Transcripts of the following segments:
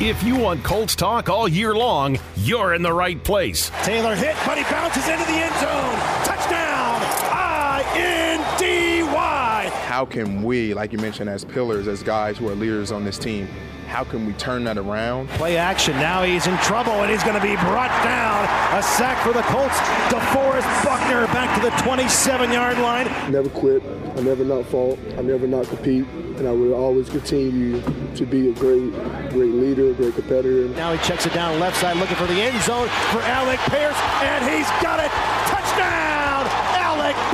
If you want Colts talk all year long, you're in the right place. Taylor hit, but he bounces into the end zone. Touchdown! I N D Y. How can we, like you mentioned, as pillars, as guys who are leaders on this team, how can we turn that around? Play action. Now he's in trouble and he's going to be brought down. A sack for the Colts. DeForest Buckner back to the 27 yard line. Never quit. I never not fault. I never not compete. And I will always continue to be a great, great leader, a great competitor. Now he checks it down left side looking for the end zone for Alec Pierce. And he's got it. Touchdown!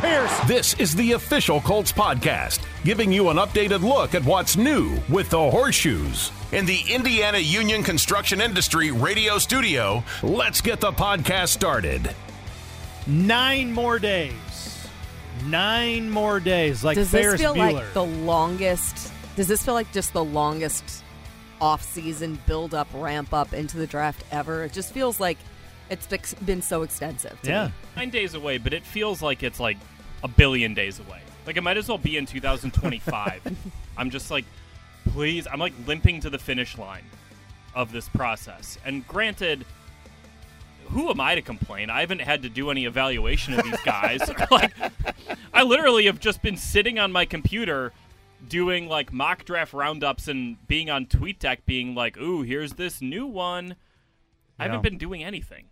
Alec Pierce. This is the official Colts podcast, giving you an updated look at what's new with the horseshoes. In the Indiana Union Construction Industry radio studio, let's get the podcast started. Nine more days. Nine more days. Like Does Ferris this feel Bueller. like the longest? Does this feel like just the longest off-season build-up, ramp-up into the draft ever? It just feels like it's been so extensive. to yeah. me. nine days away, but it feels like it's like a billion days away. Like it might as well be in 2025. I'm just like, please. I'm like limping to the finish line of this process. And granted, who am I to complain? I haven't had to do any evaluation of these guys. like, I literally have just been sitting on my computer doing like mock draft roundups and being on TweetDeck, being like, "Ooh, here's this new one." I haven't been doing anything.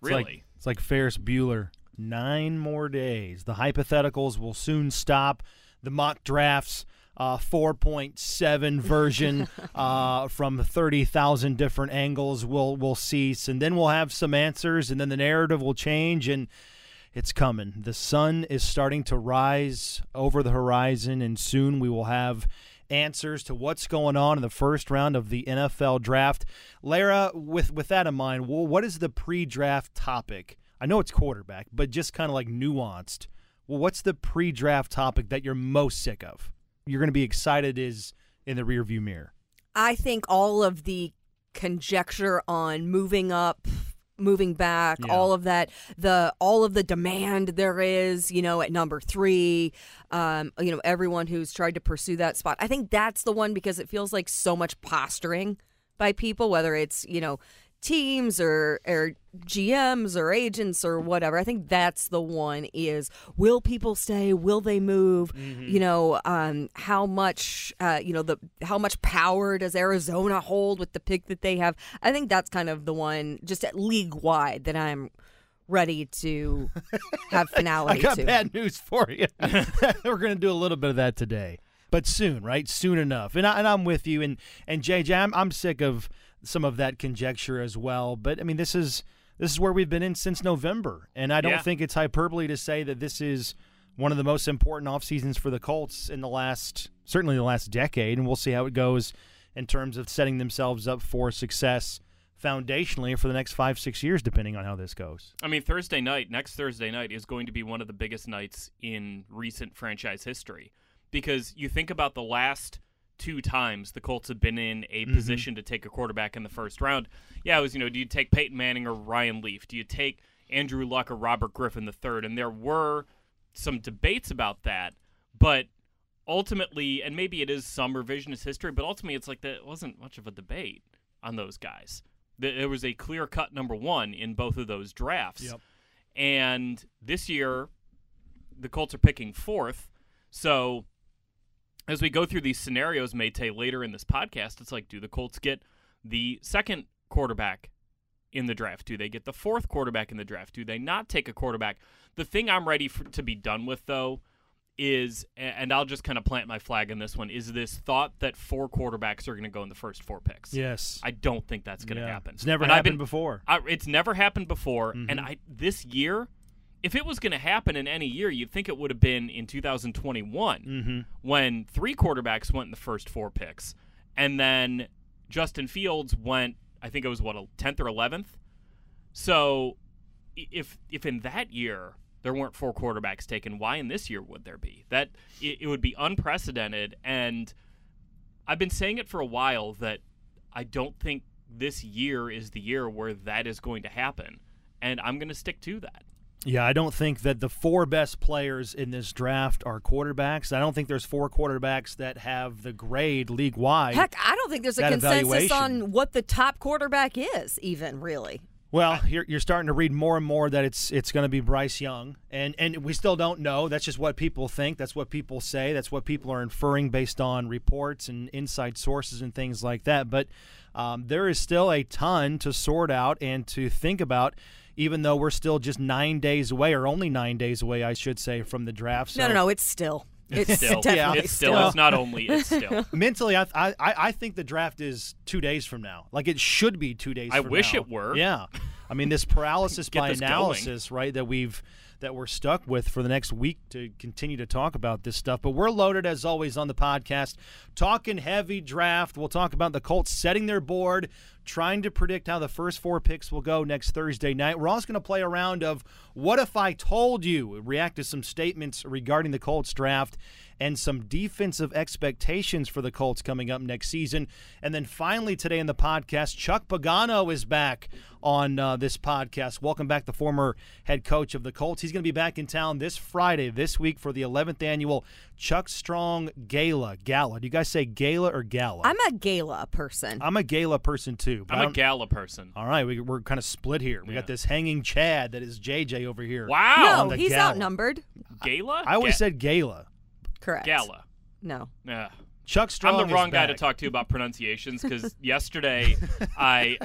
It's Really. like, it's like Ferris Bueller. Nine more days. The hypotheticals will soon stop. The mock drafts, uh, 4.7 version uh, from 30,000 different angles will will cease, and then we'll have some answers, and then the narrative will change, and it's coming. The sun is starting to rise over the horizon, and soon we will have answers to what's going on in the first round of the NFL draft. Larra, with with that in mind, well, what is the pre-draft topic? I know it's quarterback, but just kind of like nuanced. Well, what's the pre-draft topic that you're most sick of? You're going to be excited is in the rearview mirror. I think all of the conjecture on moving up moving back Yeah. all of that the all of the demand there is you know at number three um you know everyone who's tried to pursue that spot i think that's the one because it feels like so much posturing by people whether it's you know teams or or GMs or agents or whatever. I think that's the one is will people stay? Will they move? You know, um, how much uh, you know the how much power does Arizona hold with the pick that they have? I think that's kind of the one just at league wide that I'm ready to have I finality got to. bad news for you. We're going to do a little bit of that today, but soon, right? Soon enough. And, I, and I'm with you. And and JJ, I'm, I'm sick of some of that conjecture as well. But I mean, this is this is where we've been in since November, and I don't Yeah. think it's hyperbole to say that this is one of the most important off seasons for the Colts in the last certainly the last decade. And we'll see how it goes in terms of setting themselves up for success foundationally for the next five six years, depending on how this goes. I mean, Thursday night, next Thursday night, is going to be one of the biggest nights in recent franchise history because you think about the last two times the Colts have been in a mm-hmm. position to take a quarterback in the first round. Yeah, it was, you know, do you take Peyton Manning or Ryan Leaf? Do you take Andrew Luck or Robert Griffin the third? And there were some debates about that, but ultimately, and maybe it is some revisionist history, but ultimately it's like that it wasn't much of a debate on those guys. There was a clear cut number one in both of those drafts. Yep. And this year, the Colts are picking fourth. So as we go through these scenarios, Mayte, later in this podcast, it's like, do the Colts get the second quarterback in the draft? Do they get the fourth quarterback in the draft? Do they not take a quarterback? The thing I'm ready for, to be done with, though, is, and I'll just kind of plant my flag in this one, is this thought that four quarterbacks are going to go in the first four picks. Yes. I don't think that's going to Yeah. happen. It's never And happened been- before. I, it's never happened before, Mm-hmm. and I this year, if it was going to happen in any year, you'd think it would have been in 2021 Mm-hmm. when three quarterbacks went in the first four picks, and then Justin Fields went. I think it was what a tenth or eleventh. So, if if in that year there weren't four quarterbacks taken, why in this year would there be? That it, it would be unprecedented, and I've been saying it for a while that I don't think this year is the year where that is going to happen, and I'm going to stick to that. Yeah, I don't think that the four best players in this draft are quarterbacks. I don't think there's four quarterbacks that have the grade league wide. Heck, I don't think there's a consensus evaluation. on what the top quarterback is, even really. Well, you're, you're starting to read more and more that it's it's going to be Bryce Young, and and we still don't know. That's just what people think. That's what people say. That's what people are inferring based on reports and inside sources and things like that. But um, there is still a ton to sort out and to think about. Even though we're still just nine days away, or only nine days away, I should say, from the draft. So No, no, no. It's still. It's, Still, definitely it's still. It's not only. It's still. mentally, I, I I think the draft is two days from now. Like it should be two days. I from wish now. it were. Yeah, I mean this paralysis by this going. analysis, right? That we've that we're stuck with for the next week to continue to talk about this stuff. But we're loaded as always on the podcast, talking heavy draft. We'll talk about the Colts setting their board, trying to predict how the first four picks will go next Thursday night. We're also going to play a round of what if I told you, react to some statements regarding the Colts draft and some defensive expectations for the Colts coming up next season. And then finally, today in the podcast, Chuck Pagano is back on uh, this podcast. Welcome back, the former head coach of the Colts. He's going to be back in town this Friday, this week, for the 11th annual Chuckstrong Gala. Gala. Do you guys say gala or gala? I'm a gala person. I'm a gala person too. but I I'm a gala person. All right, we, we're kind of split here. We Yeah. got this hanging Chad that is JJ over here. Wow. no, he's gala. outnumbered. Gala. I always Ga- said gala. Correct. gala. No. Yeah. Chuckstrong. I'm the is wrong guy to talk to about pronunciations because yesterday I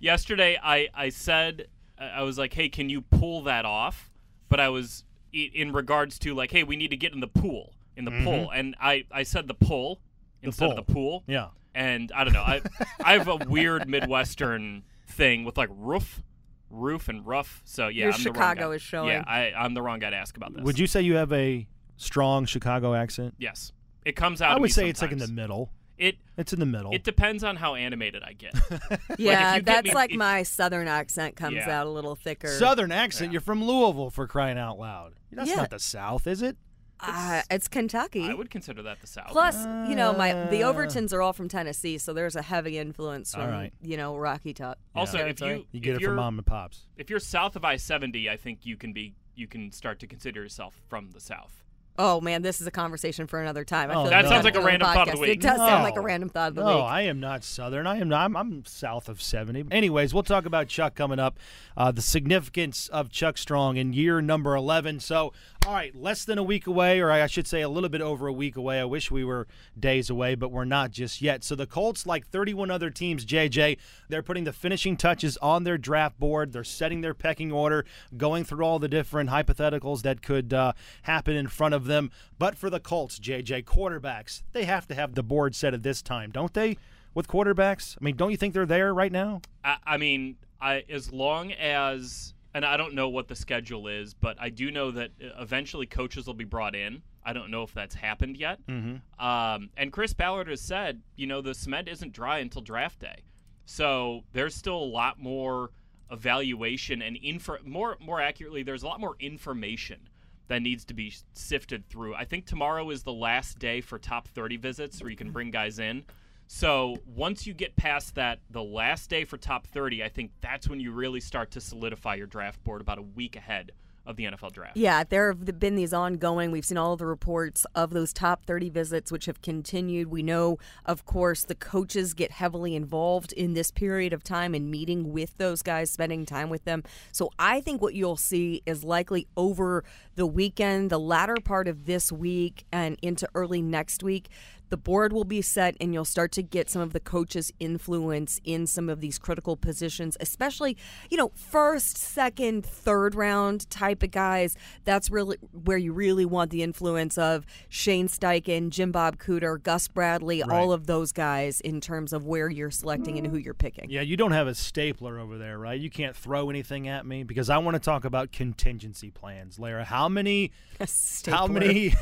yesterday I I said I was like, hey, can you pull that off? But I was i- in regards to like, hey, we need to get in the pool in the mm-hmm. pool, and I I said the pull instead of the pool. Yeah. And I don't know. I I have a weird Midwestern thing with like roof, roof and rough. So yeah, Your I'm the wrong Chicago guy. is showing. Yeah, I I'm the wrong guy to ask about this. Would you say you have a strong Chicago accent? Yes, it comes out. I of would me say it's like in the middle. It It's in the middle. it depends on how animated I get. Yeah, you get that's me- like if- my southern accent comes Yeah. out a little thicker. Southern accent. You're from Louisville for crying out loud. That's Yeah. not the South, is it? Uh, it's Kentucky. I would consider that the South. Plus, you know, my the Uh. Overtons are all from Tennessee, so there's a heavy influence from All right. you know Rocky Top. also, if you You get if it from mom and pops. if you're south of I seventy, I think you can be you can start to consider yourself from the South. Oh man, this is a conversation for another time. I Oh, feel that we sounds like a do random thought of the podcast. week. It does sound like a random thought of the No, week. I am not Southern. I am not. I'm, I'm south of 70. Anyways, we'll talk about Chuck coming up, uh, the significance of Chuckstrong in year number 11. So, all right, less than a week away, or I should say a little bit over a week away. I wish we were days away, but we're not just yet. So the Colts, like 31 other teams, JJ, they're putting the finishing touches on their draft board. They're setting their pecking order, going through all the different hypotheticals that could uh, happen in front of them. But for the Colts, JJ, quarterbacks, they have to have the board set at this time, don't they? With quarterbacks, I mean, don't you think they're there right now? I, I mean, I as long as and I don't know what the schedule is, but I do know that uh, eventually coaches will be brought in. I don't know if that's happened yet. Mm-hmm. Um, and Chris Ballard has said, you know, the cement isn't dry until draft day, so there's still a lot more evaluation and info. More more accurately, there's a lot more information that needs to be sifted through. I think tomorrow is the last day for top 30 visits where you can bring guys in. So once you get past that, the last day for top 30, I think that's when you really start to solidify your draft board about a week ahead of the NFL draft. Yeah, there have been these ongoing. We've seen all the reports of those top 30 visits, which have continued. We know, of course, the coaches get heavily involved in this period of time and meeting with those guys, spending time with them. So I think what you'll see is likely over the weekend, the latter part of this week, and into early next week. The board will be set, and you'll start to get some of the coaches' influence in some of these critical positions, especially, you know, first, second, third round type of guys. That's really where you really want the influence of Shane Steichen, Jim Bob Cooter, Gus Bradley, all of those guys in terms of where you're selecting and who you're picking. Yeah, you don't have a stapler over there, right? You can't throw anything at me because I want to talk about contingency plans, Larra. How many? How many?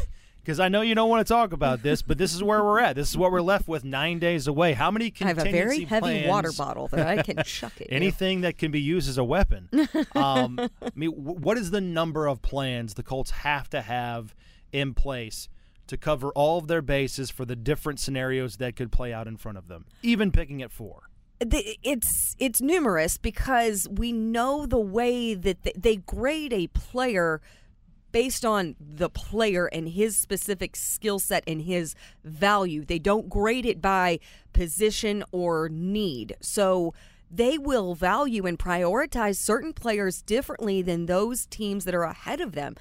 Because I know you don't want to talk about this, but this is where we're at. This is what we're left with nine days away. How many I have contingency a very heavy plans, water bottle that I can chuck at you. Anything that can be used as a weapon. um, I mean, wh- what is the number of plans the Colts have to have in place to cover all of their bases for the different scenarios that could play out in front of them? Even picking at four. the, it's it's numerous because we know the way that th- they grade a player based on the player and his specific skill set and his value. They don't grade it by position or need. So they will value and prioritize certain players differently than those teams that are ahead of them.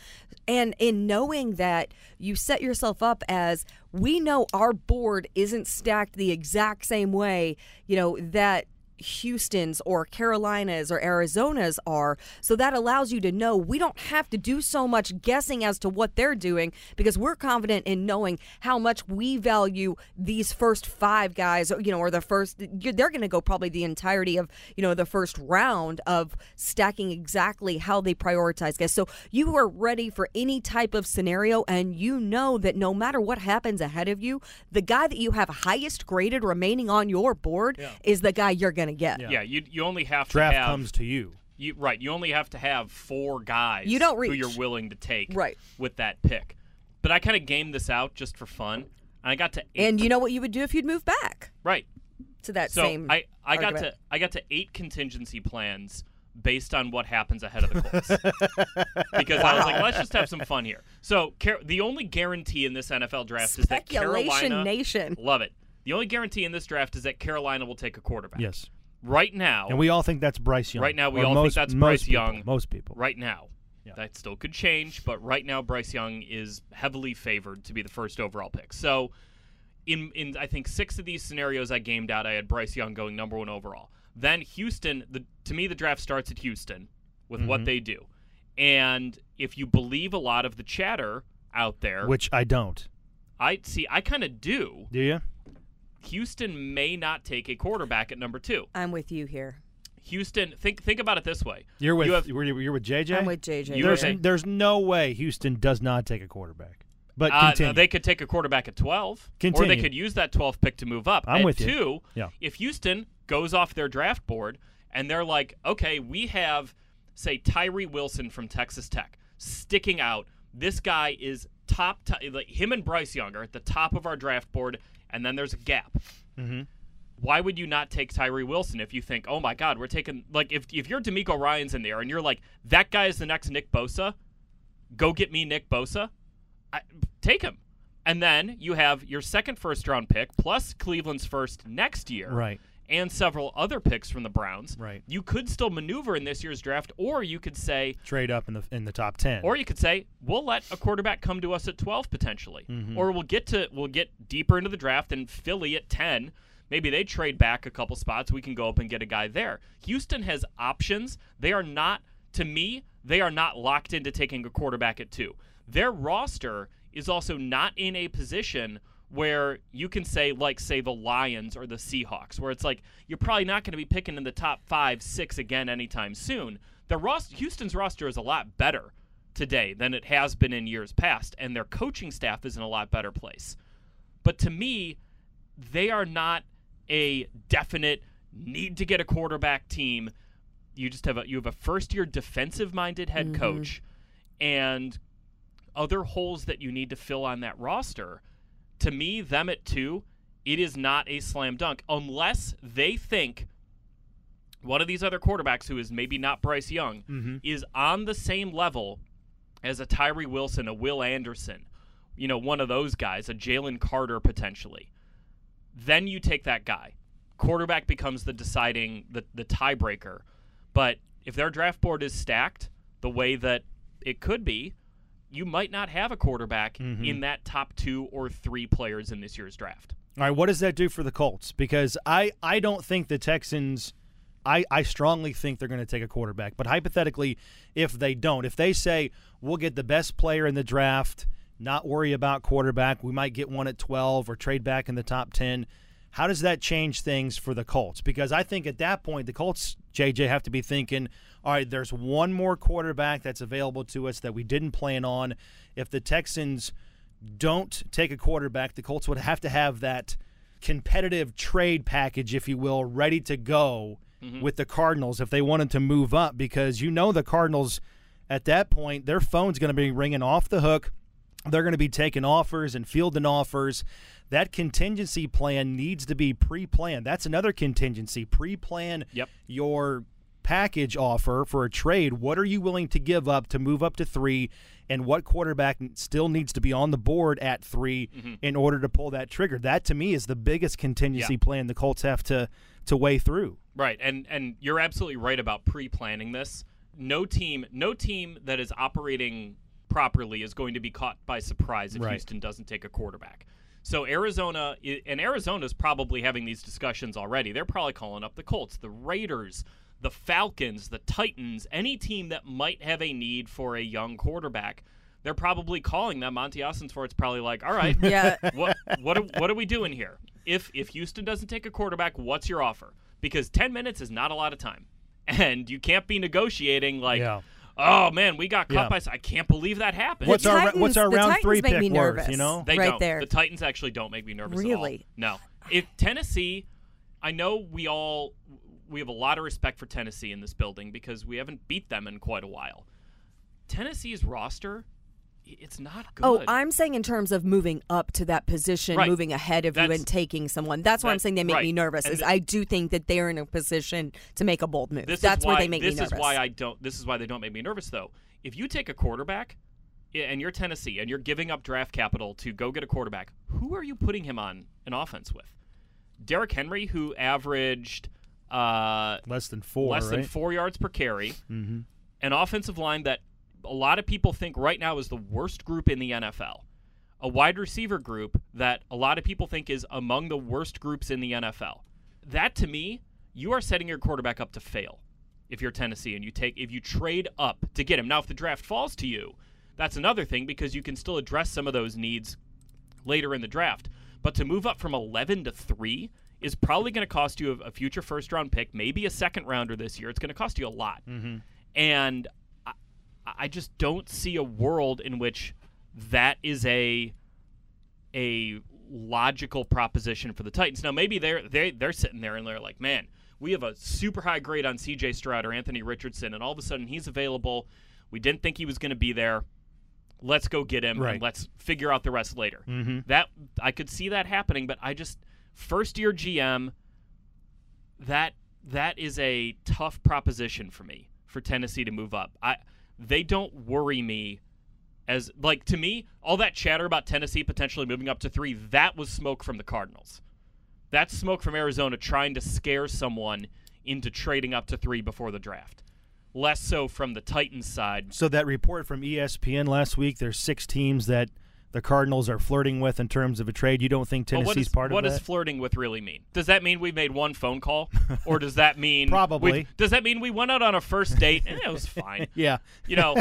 And in knowing that you set yourself up as we know our board isn't stacked the exact same way, you know, that Houston's or Carolina's or Arizona's are. So that allows you to know we don't have to do so much guessing as to what they're doing because we're confident in knowing how much we value these first five guys, you know, or the first, they're going to go probably the entirety of, you know, the first round of stacking exactly how they prioritize guys. So you are ready for any type of scenario and you know that no matter what happens ahead of you, the guy that you have highest graded remaining on your board yeah. is the guy you're going to get. Yeah. yeah, you you only have draft to have, comes to you. You right. You only have to have four guys. You don't reach. who you're willing to take. Right. with that pick. But I kind of gamed this out just for fun, and I got to. Eight. And you know what you would do if you'd move back? Right. To that so same. I I argument. got to I got to eight contingency plans based on what happens ahead of the Colts. because wow. I was like, let's just have some fun here. So the only guarantee in this NFL draft is that Carolina Nation. Love it. The only guarantee in this draft is that Carolina will take a quarterback. Yes right now, and we all think that's Bryce Young. Right now, we all most, think that's Bryce people, Young. Most people. Right now. Yeah. That still could change, but right now Bryce Young is heavily favored to be the first overall pick. So, in in I think six of these scenarios I gamed out, I had Bryce Young going number one overall. Then Houston, the to me the draft starts at Houston with mm-hmm. what they do, and if you believe a lot of the chatter out there, which I don't, I see, I kind of do. Do you? Houston may not take a quarterback at number two. I'm with you here. Houston, think think about it this way. You're with you have, you're with JJ. I'm with JJ. There's, there's no way Houston does not take a quarterback. But uh, continue. they could take a quarterback at 12, continue. or they could use that 12 pick to move up. I'm at with two, you. Yeah. If Houston goes off their draft board and they're like, okay, we have say Tyree Wilson from Texas Tech sticking out. This guy is top. T- like him and Bryce Young are at the top of our draft board, and then there's a gap. Mm-hmm. Why would you not take Tyree Wilson if you think, oh my God, we're taking like if if you're DeMeco Ryans in there and you're like that guy is the next Nick Bosa, go get me Nick Bosa, I, take him, and then you have your second first round pick plus Cleveland's first next year, right? And several other picks from the Browns. Right. You could still maneuver in this year's draft, or you could say trade up in the in the top ten. Or you could say we'll let a quarterback come to us at twelve potentially, mm-hmm. or we'll get to we'll get deeper into the draft and Philly at ten. Maybe they trade back a couple spots. We can go up and get a guy there. Houston has options. They are not, to me, they are not locked into taking a quarterback at two. Their roster is also not in a position where you can say like say the Lions or the Seahawks, where it's like you're probably not going to be picking in the top five, six again anytime soon. The roster, Houston's roster is a lot better today than it has been in years past, and their coaching staff is in a lot better place. But to me, they are not a definite need to get a quarterback team. You just have a you have a first year defensive minded head mm-hmm. coach and other holes that you need to fill on that roster to me, them at two, it is not a slam dunk unless they think one of these other quarterbacks who is maybe not Bryce Young mm-hmm. is on the same level as a Tyree Wilson, a Will Anderson, you know, one of those guys, a Jalen Carter potentially. Then you take that guy. Quarterback becomes the deciding, the, the tiebreaker. But if their draft board is stacked the way that it could be, you might not have a quarterback mm-hmm. in that top two or three players in this year's draft. All right, what does that do for the Colts? Because I, I don't think the Texans I, I strongly think they're going to take a quarterback. But hypothetically, if they don't, if they say we'll get the best player in the draft, not worry about quarterback, we might get one at 12 or trade back in the top 10. How does that change things for the Colts? Because I think at that point, the Colts, JJ, have to be thinking, all right, there's one more quarterback that's available to us that we didn't plan on. If the Texans don't take a quarterback, the Colts would have to have that competitive trade package, if you will, ready to go mm-hmm. with the Cardinals if they wanted to move up because you know the Cardinals at that point, their phone's going to be ringing off the hook They're going to be taking offers and fielding offers. That contingency plan needs to be pre-planned. That's another contingency. Pre-plan Yep. your package offer for a trade. What are you willing to give up to move up to three? And what quarterback still needs to be on the board at 3 mm-hmm. in order to pull that trigger? That to me is the biggest contingency Yeah. plan the Colts have to to weigh through. Right, and and you're absolutely right about pre-planning this. No team, no team that is operating properly is going to be caught by surprise if Right. Houston doesn't take a quarterback. So Arizona i- and Arizona's probably having these discussions already. They're probably calling up the Colts, the Raiders, the Falcons, the Titans, any team that might have a need for a young quarterback. They're probably calling them. Monti Ossenfort it's probably like, "All right, Yeah. what what are, what are we doing here? If if Houston doesn't take a quarterback, what's your offer? Because ten minutes is not a lot of time, and you can't be negotiating like, Yeah. Oh man, we got caught Yeah. by. I can't believe that happened. What's our what's our round Titans three make pick me worth? nervous. You know, they right don't. there. The Titans actually don't make me nervous at all. Really? No. If Tennessee, I know we all we have a lot of respect for Tennessee in this building because we haven't beat them in quite a while. Tennessee's roster, i- it's not good. Oh, I'm saying in terms of moving up to that position, Right. moving ahead of you and taking someone. That's why I'm saying they make me nervous. And Is th- I do think that they're in a position to make a bold move. This That's why, where they make this me nervous. is why I don't. This is why they don't make me nervous, though. If you take a quarterback, and you're Tennessee, and you're giving up draft capital to go get a quarterback, who are you putting him on an offense with? Derrick Henry, who averaged uh, less than four. less than four yards per carry, mm-hmm. an offensive line that a lot of people think right now is the worst group in the NFL. A wide receiver group that a lot of people think is among the worst groups in the NFL. That to me, you are setting your quarterback up to fail if you're Tennessee and you take if you trade up to get him. Now if the draft falls to you, that's another thing because you can still address some of those needs later in the draft. But to move up from 11 to 3 is probably going to cost you a, a future first round pick, maybe a second rounder this year. It's going to cost you a lot. Mm-hmm. And I, just don't see a world in which that is a a logical proposition for the Titans. Now maybe they're they they're sitting there and they're like, "Man, we have a super high grade on CJ Stroud or Anthony Richardson and all of a sudden he's available. We didn't think he was going to be there. Let's go get him Right. and let's figure out the rest later." Mm-hmm. That I could see that happening, but I just first year GM that that is a tough proposition for me for Tennessee to move up. I they don't worry me as like to me all that chatter about Tennessee potentially moving up to 3 that was smoke from the Cardinals. That's smoke from Arizona trying to scare someone into trading up to 3 before the draft. Less so from the Titans side. So that report from ESPN last week, there's six teams that the Cardinals are flirting with in terms of a trade. You don't think Tennessee's what, is, part of it. what that? does flirting with really mean? Does that mean we made one phone call, or does that mean Probably. Does that mean we went out on a first date and it was fine? yeah, You know,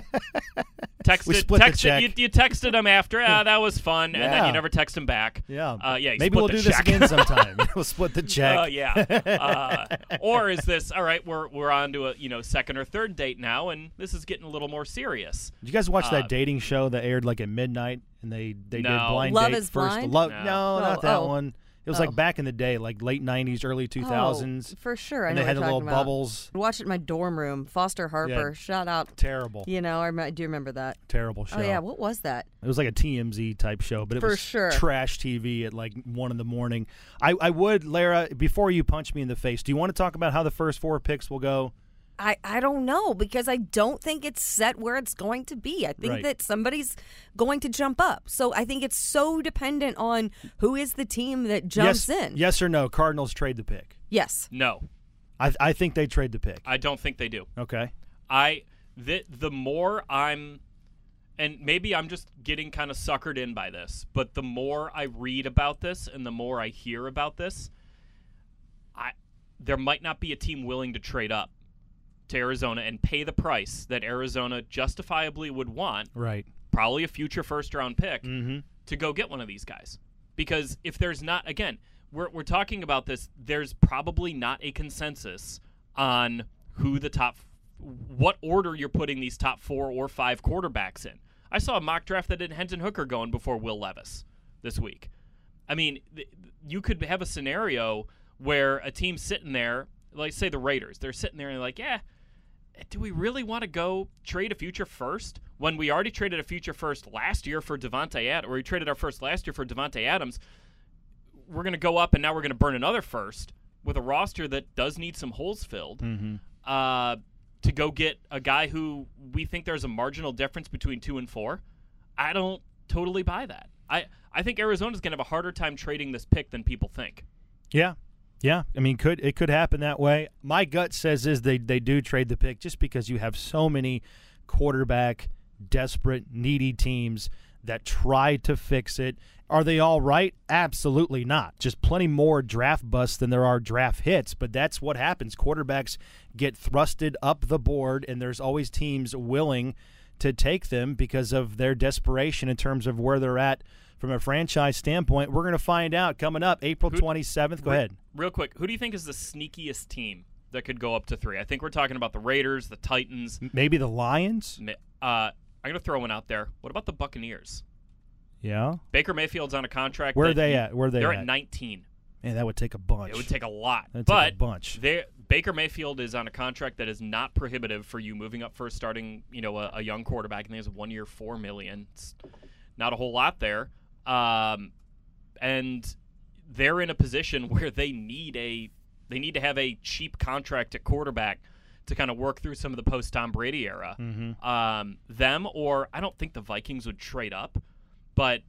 texted, We split the check. You, you texted him after, ah, that was fun, yeah. and then you never text him back. yeah, uh, yeah. you Maybe we'll do this again sometime. we'll split the check. Uh, yeah. Uh, or is this all right? We're we're on to a you know second or third date now, and this is getting a little more serious. Did you guys watch uh, that dating show that aired like at midnight and they they did blind Love date is first? Blind? Love, No. no, Oh, not that oh, oh. one. It was Oh. like back in the day, like late '90s, early 2000s. Oh, for sure. I and they had what the little about. bubbles. I watched it in my dorm room. Foster Harper. Shout out. Terrible, You know, I, rem- I do remember that. terrible show. Oh yeah, what was that? It was like a TMZ type show, but it For was sure. trash TV at like one in the morning. I, I would, Larra, before you punch me in the face, do you want to talk about how the first four picks will go? I, I don't know because I don't think it's set where it's going to be. I think Right. that somebody's going to jump up. So I think it's so dependent on who is the team that jumps yes, in. yes or no? Cardinals trade the pick. Yes. No, I, I think they trade the pick. I don't think they do. Okay. I the the more I'm and maybe I'm just getting kind of suckered in by this, but the more I read about this and the more I hear about this, I there might not be a team willing to trade up to Arizona and pay the price that Arizona justifiably would want, Right. probably a future first round pick, Mm-hmm. to go get one of these guys. Because if there's not, again, we're, we're talking about this, there's probably not a consensus on who the top, what order you're putting these top four or five quarterbacks in. I saw a mock draft that had Hendon Hooker going before Will Levis this week. I mean, th- you could have a scenario where a team's sitting there, like say the Raiders, they're sitting there and they're like, yeah, do we really want to go trade a future first when we already traded a future first last year for Davante Adams, or we traded our first last year for Davante Adams? We're going to go up and now we're going to burn another first with a roster that does need some holes filled. Mm-hmm. Uh, to go get a guy who we think there's a marginal difference between two and four, I don't totally buy that. I, I think Arizona's going to have a harder time trading this pick than people think. Yeah. Yeah, I mean, could it could happen that way? My gut says is they they do trade the pick just because you have so many quarterback desperate, needy teams that try to fix it. Are they all right? Absolutely not. Just plenty more draft busts than there are draft hits, but that's what happens. Quarterbacks get thrusted up the board, and there's always teams willing to take them because of their desperation in terms of where they're at from a franchise standpoint. We're going to find out coming up April 27th. Go Re- ahead. Real quick, who do you think is the sneakiest team that could go up to three? I think we're talking about the Raiders, the Titans. Maybe the Lions? Uh, I'm going to throw one out there. What about the Buccaneers? Yeah. Baker Mayfield's on a contract. Where are they he- at? Where are they They're at? at 19. Man, that would take a bunch. It would take a lot. That'd take but a bunch. they- Baker Mayfield is on a contract that is not prohibitive for you moving up first, starting you know a, a young quarterback, and there's one year four million. It's not a whole lot there, um, and they're in a position where they need a they need to have a cheap contract at quarterback to kind of work through some of the post Tom Brady era. Mm-hmm. Um, them or I don't think the Vikings would trade up, but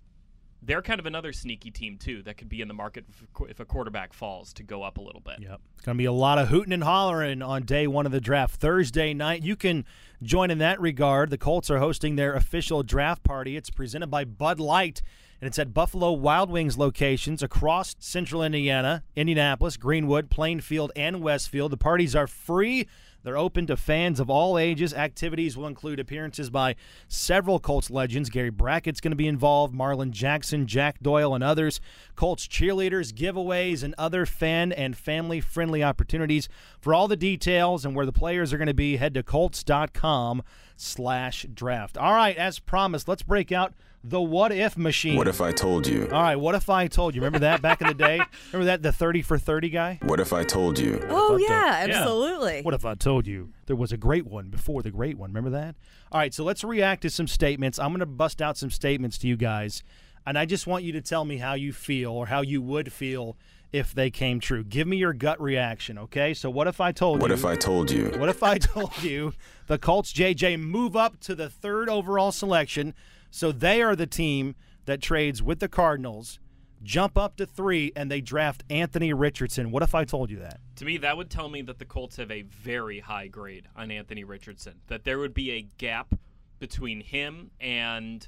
they're kind of another sneaky team too that could be in the market if, a quarterback falls to go up a little bit. Yep. It's going to be a lot of hooting and hollering on day one of the draft. Thursday night, you can join in that regard. The Colts are hosting their official draft party. It's presented by Bud Light, and it's at Buffalo Wild Wings locations across central Indiana, Indianapolis, Greenwood, Plainfield, and Westfield. The parties are free. They're open to fans of all ages. Activities will include appearances by several Colts legends. Gary Brackett's going to be involved, Marlin Jackson, Jack Doyle, and others. Colts cheerleaders, giveaways, and other fan and family friendly opportunities. For all the details and where the players are going to be, head to Colts.com slash draft. All right, as promised, let's break out the what if machine. What if I told you? All right, what if I told you? Remember that back in the day? Remember that the 30 for 30 guy? What if I told you? Oh What the- yeah, Yeah. absolutely. What if I told you there was a great one before the great one? Remember that? All right, so let's react to some statements. I'm going to bust out some statements to you guys, and I just want you to tell me how you feel or how you would feel if they came true. Give me your gut reaction, okay? So, what if I told What you? What if I told you? What if I told you the Colts JJ move up to the third overall selection, so they are the team that trades with the Cardinals, jump up to three, and they draft Anthony Richardson? What if I told you that? To me, that would tell me that the Colts have a very high grade on Anthony Richardson. That there would be a gap between him and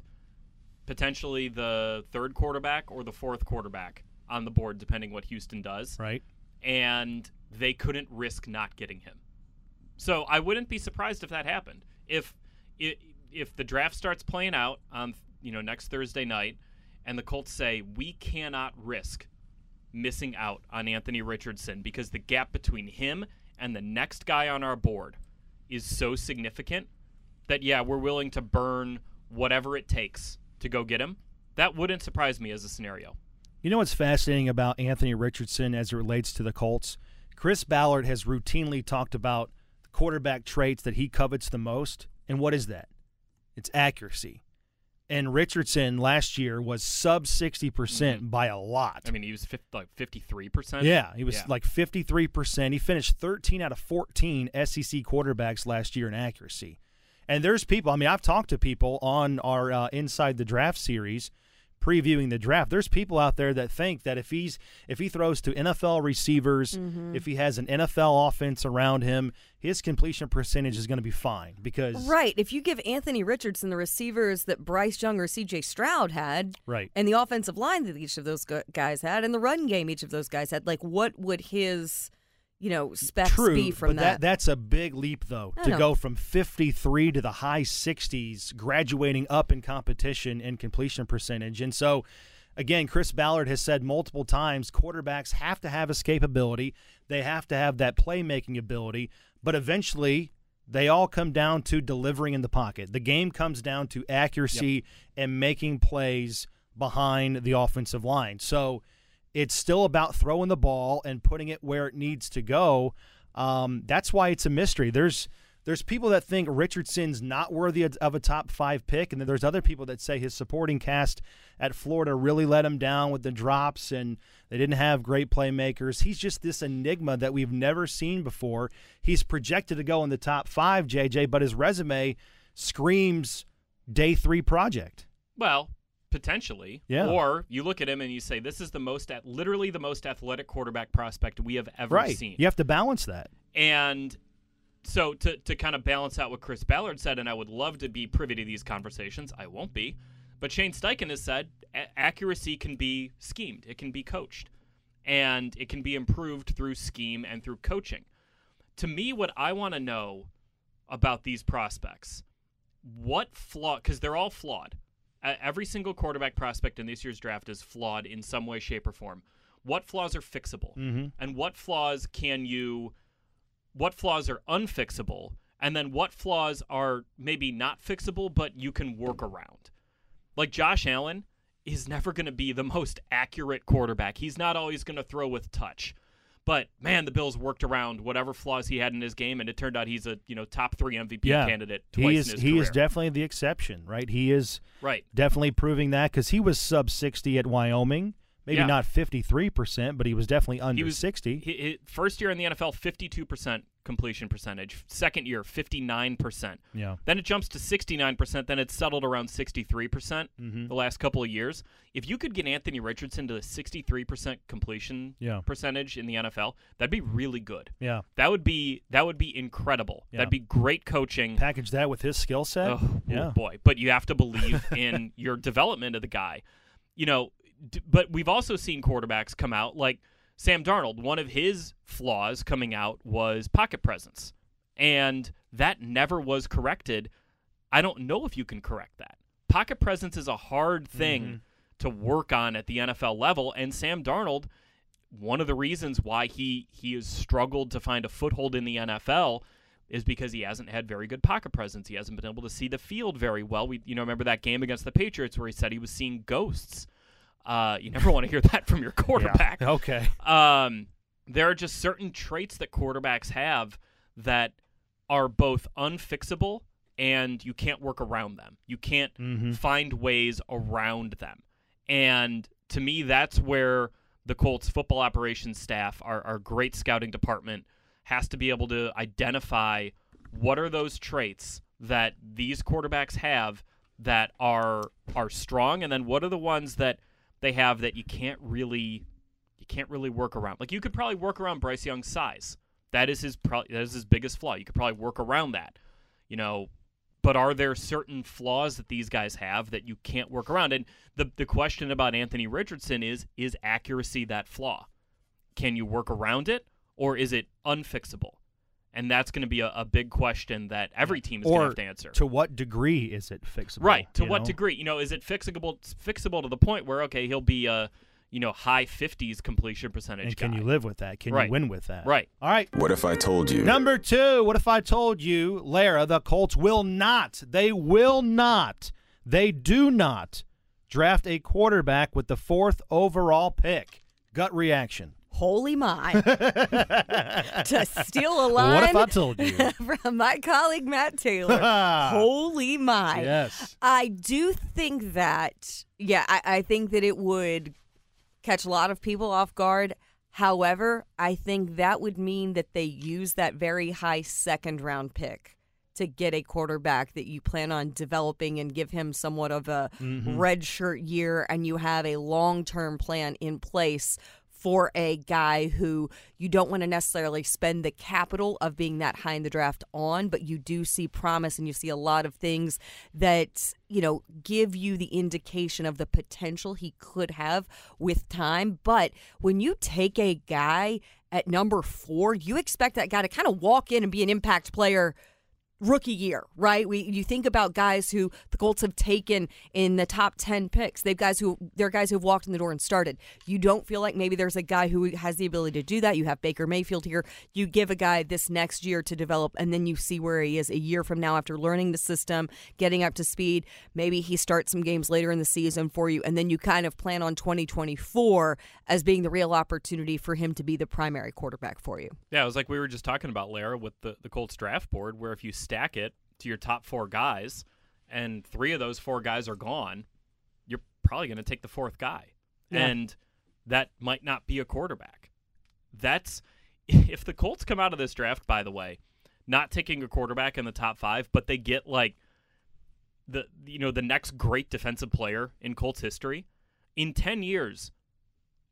potentially the third quarterback or the fourth quarterback on the board, depending what Houston does. Right? And they couldn't risk not getting him. So I wouldn't be surprised if that happened. If i- if the draft starts playing out on you know next Thursday night, and the Colts say we cannot risk missing out on Anthony Richardson because the gap between him and the next guy on our board is so significant that yeah, we're willing to burn whatever it takes to go get him. That wouldn't surprise me as a scenario. You know what's fascinating about Anthony Richardson as it relates to the Colts? Chris Ballard has routinely talked about the quarterback traits that he covets the most. And what is that? It's accuracy. And Richardson last year was sub 60% by a lot. I mean, he was 50, like 53%. yeah, he was Yeah. like 53%. He finished 13 out of 14 SEC quarterbacks last year in accuracy. And there's people, I mean, I've talked to people on our uh, Inside the Draft series previewing the draft. There's people out there that think that if he's if he throws to NFL receivers, mm-hmm. if he has an NFL offense around him, his completion percentage is going to be fine because Right. If you give Anthony Richardson the receivers that Bryce Young or C.J. Stroud had, Right. and the offensive line that each of those guys had, and the run game each of those guys had, like what would his, you know, specs True, be from but that. that's a big leap though I to know. go from 53 to the high 60s, graduating up in competition and completion percentage. And so, again, Chris Ballard has said multiple times, quarterbacks have to have escapability. They have to have that playmaking ability, but eventually. They all come down to delivering in the pocket. The game comes down to accuracy and making plays behind the offensive line. So, it's still about throwing the ball and putting it where it needs to go. Um, that's why it's a mystery. There's there's people that think Richardson's not worthy of a top five pick, and then there's other people that say his supporting cast at Florida really let him down with the drops, and they didn't have great playmakers. He's just this enigma that we've never seen before. He's projected to go in the top five, JJ, but his resume screams day three project. Well, potentially. Yeah. Or you look at him and you say, "This is the most, at literally the most athletic quarterback prospect we have ever Right. seen." You have to balance that. And so to to kind of balance out what Chris Ballard said, and I would love to be privy to these conversations. I won't be, but Shane Steichen has said a- accuracy can be schemed, it can be coached, and it can be improved through scheme and through coaching. To me, what I want to know about these prospects, what flaw? Because they're all flawed. Every single quarterback prospect in this year's draft is flawed in some way, shape, or form. What flaws are fixable, Mhm. and what flaws can you? What flaws are unfixable, and then what flaws are maybe not fixable, but you can work around? Like Josh Allen is never going to be the most accurate quarterback. He's not always going to throw with touch. But man, the Bills worked around whatever flaws he had in his game, and it turned out he's a you know top three MVP yeah, candidate twice he is. in his he career. is definitely the exception, right? He is right. definitely proving that because he was sub sixty at Wyoming. Maybe Yeah. not fifty three percent, but he was definitely under He was sixty. He, he- first year in the NFL, fifty-two percent completion percentage. Second year, fifty-nine percent. Yeah. Then it jumps to sixty-nine percent. Then it's settled around sixty-three percent Mhm. the last couple of years. If you could get Anthony Richardson to sixty-three percent completion Yeah. percentage in the NFL, that'd be really good. Yeah. That would be that would be incredible. Yeah. That'd be great coaching. Package that with his skill set. Oh, oh, yeah. boy. But you have to believe in your development of the guy. You know, d- but we've also seen quarterbacks come out like Sam Darnold. One of his flaws coming out was pocket presence. And that never was corrected. I don't know if you can correct that. Pocket presence is a hard thing Mm-hmm. to work on at the NFL level. And Sam Darnold, one of the reasons why he he has struggled to find a foothold in the NFL is because he hasn't had very good pocket presence. He hasn't been able to see the field very well. We you know remember that game against the Patriots where he said he was seeing ghosts. Uh, you never want to hear that from your quarterback. Okay. Um, there are just certain traits that quarterbacks have that are both unfixable and you can't work around them. You can't Mhm. find ways around them. And to me, that's where the Colts football operations staff, our, our great scouting department, has to be able to identify what are those traits that these quarterbacks have that are are strong, and then what are the ones that they have that you can't really you can't really work around. Like you could probably work around Bryce Young's size. That is his pro- that is his biggest flaw. You could probably work around that. You know, but are there certain flaws that these guys have that you can't work around? And the the question about Anthony Richardson is is accuracy that flaw? Can you work around it or is it unfixable? And that's going to be a, a big question that every team is going to have to answer. to what degree is it fixable? Right. To what know? degree? You know, is it fixable fixable to the point where okay, he'll be a you know high fifties completion percentage And can guy. you live with that? Can Right. you win with that? Right. All right. What if I told you? Number two, what if I told you, Larra, the Colts will not, they will not, they do not draft a quarterback with the fourth overall pick? Gut reaction. Holy my. to steal a line What if I told you? from my colleague Matt Taylor. Holy my. Yes. I do think that, yeah, I, I think that it would catch a lot of people off guard. However, I think that would mean that they use that very high second round pick to get a quarterback that you plan on developing and give him somewhat of a Mhm. red shirt year, and you have a long term plan in place for a guy who you don't want to necessarily spend the capital of being that high in the draft on, but you do see promise and you see a lot of things that, you know, give you the indication of the potential he could have with time. But when you take a guy at number four, you expect that guy to kind of walk in and be an impact player rookie year, right? We you think about guys who the Colts have taken in the top 10 picks. They've guys who they're guys who've walked in the door and started. You don't feel like maybe there's a guy who has the ability to do that. You have Baker Mayfield here. You give a guy this next year to develop and then you see where he is a year from now after learning the system, getting up to speed. Maybe he starts some games later in the season for you and then you kind of plan on 2024 as being the real opportunity for him to be the primary quarterback for you. Yeah, it was like we were just talking about Larra with the the Colts draft board where if you stack it to your top 4 guys and 3 of those 4 guys are gone, you're probably going to take the fourth guy. Yeah. And that might not be a quarterback. That's if the Colts come out of this draft by the way, not taking a quarterback in the top 5, but they get like the you know the next great defensive player in Colts history in 10 years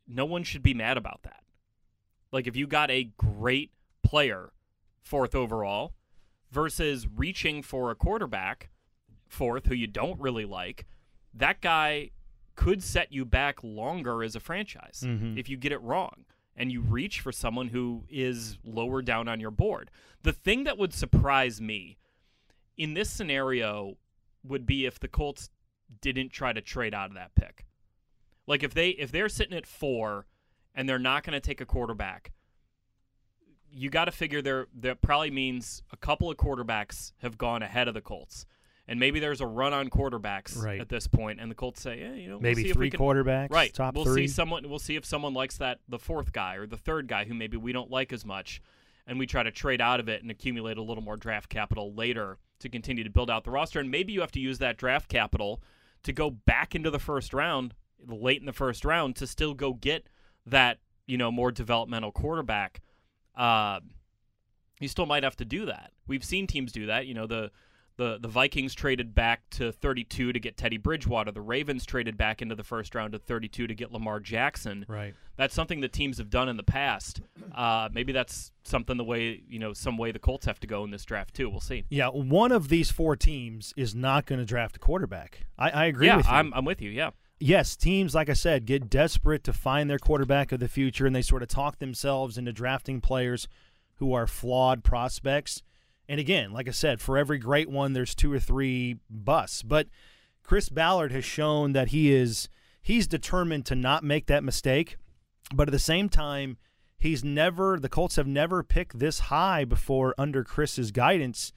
no one should be mad about that like if you got a great player fourth overall versus reaching for a quarterback fourth who you don't really like that guy could set you back longer as a franchise Mhm. if you get it wrong and you reach for someone who is lower down on your board the thing that would surprise me in this scenario would be if the Colts didn't try to trade out of that pick. Like if they if they're sitting at 4 and they're not going to take a quarterback, you got to figure there that probably means a couple of quarterbacks have gone ahead of the Colts. And maybe there's a run on quarterbacks Right. at this point, and the Colts say, "Yeah, you know, we'll Maybe if three can, quarterbacks, right? top we'll three. see someone. We'll see if someone likes that the fourth guy or the third guy who maybe we don't like as much, and we try to trade out of it and accumulate a little more draft capital later to continue to build out the roster. And maybe you have to use that draft capital to go back into the first round, late in the first round, to still go get that you know more developmental quarterback. Uh, you still might have to do that. We've seen teams do that. You know the. The, the Vikings traded back to 32 to get Teddy Bridgewater. The Ravens traded back into the first round to 32 to get Lamar Jackson. Right. That's something that teams have done in the past. Uh, maybe that's something the way you know some way the Colts have to go in this draft too. We'll see. Yeah, one of these four teams is not going to draft a quarterback. I, I agree yeah, with you. I'm I'm with you. Yeah. Yes, teams, like I said, get desperate to find their quarterback of the future, and they sort of talk themselves into drafting players who are flawed prospects. And again, like I said, for every great one, there's two or three busts. But Chris Ballard has shown that he is he's determined to not make that mistake. But at the same time, he's never the Colts have never picked this high before under Chris's guidance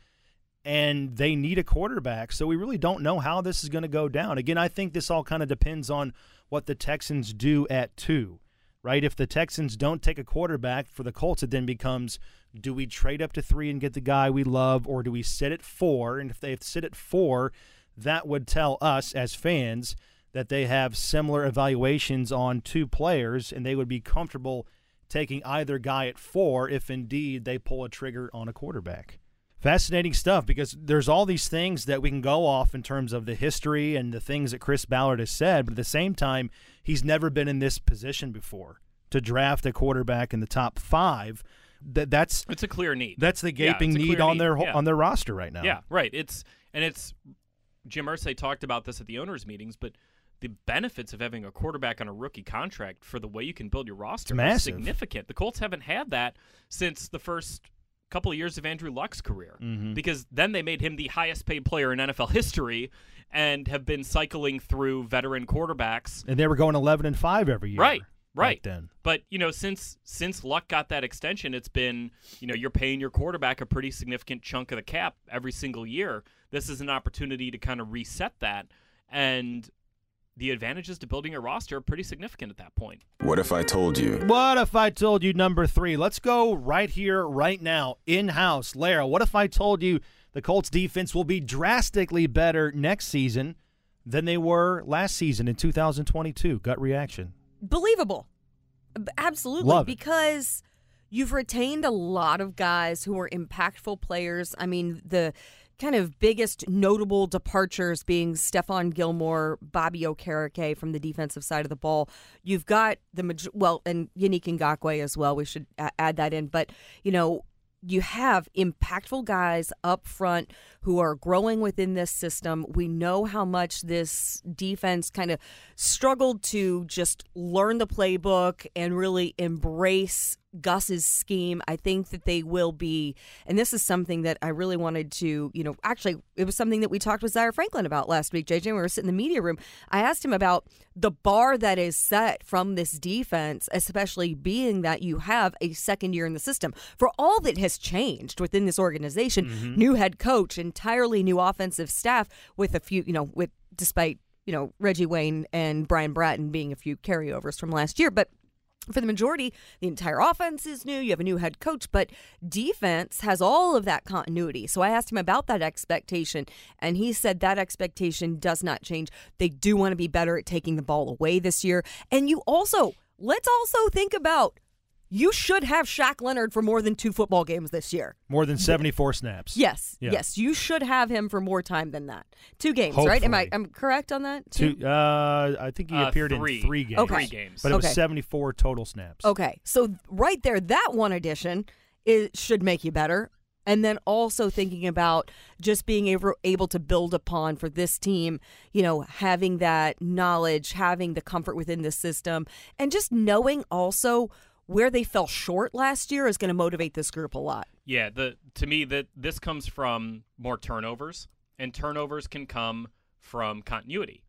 and they need a quarterback. So we really don't know how this is going to go down. Again, I think this all kind of depends on what the Texans do at two, right? If the Texans don't take a quarterback for the Colts, it then becomes do we trade up to three and get the guy we love, or do we sit at four? And if they sit at four, that would tell us as fans that they have similar evaluations on two players and they would be comfortable taking either guy at four if indeed they pull a trigger on a quarterback. Fascinating stuff because there's all these things that we can go off in terms of the history and the things that Chris Ballard has said, but at the same time, he's never been in this position before to draft a quarterback in the top five. That that's It's a clear need. that's the gaping a need on their Yeah. on their roster right now. Yeah, right. It's and it's Jim Irsay talked about this at the owners' meetings, but the benefits of having a quarterback on a rookie contract for the way you can build your roster massive. significant. The Colts haven't had that since the first couple of years of Andrew Luck's career Mm-hmm. because then they made him the highest paid player in NFL history and have been cycling through veteran quarterbacks and they were going 11 and 5 every year. Right, right. then. But you know, since since Luck got that extension, it's been you know you're paying your quarterback a pretty significant chunk of the cap every single year. This is an opportunity to kind of reset that, and the advantages to building a roster are pretty significant at that point. What if I told you? What if I told you number three? Let's go right here, right now, in house. Larra, what if I told you the Colts defense will be drastically better next season than they were last season in 2022? Gut reaction. believable. Absolutely. Love it. because you've retained a lot of guys who are impactful players. I mean, the kind of biggest notable departures being Stephon Gilmore, Bobby Okereke from the defensive side of the ball. You've got the well, and Yannick Ngakoue as well. We should add that in, but you know. You have impactful guys up front who are growing within this system. We know how much this defense kind of struggled to just learn the playbook and really embrace Gus's scheme. I think that they will be, and this is something that I really wanted to, you know, actually, it was something that we talked with Zaire Franklin about last week, JJ. We were sitting in the media room. I asked him about the bar that is set from this defense, especially being that you have a second year in the system. For all that has changed within this organization, Mm-hmm. new head coach, entirely new offensive staff with a few, you know, with despite, you know, Reggie Wayne and Brian Bratton being a few carryovers from last year. But for the majority, the entire offense is new. You have a new head coach, but defense has all of that continuity. So I asked him about that expectation, and he said that expectation does not change. They do want to be better at taking the ball away this year. And you also, let's also think about you should have Shaq Leonard for more than two football games this year. More than 74 snaps. Yes, Yeah. yes, you should have him for more time than that. Two games, right? Am I Hopefully. am correct on that? Two, uh, I think he Uh, appeared three. in three games. Okay. Three games. But it was Okay. 74 total snaps. Okay, so right there, that one addition is should make you better. And then also thinking about just being able, able to build upon for this team, you know, having that knowledge, having the comfort within the system, and just knowing also where they fell short last year is going to motivate this group a lot. Yeah, the to me that this comes from more turnovers, and turnovers can come from continuity.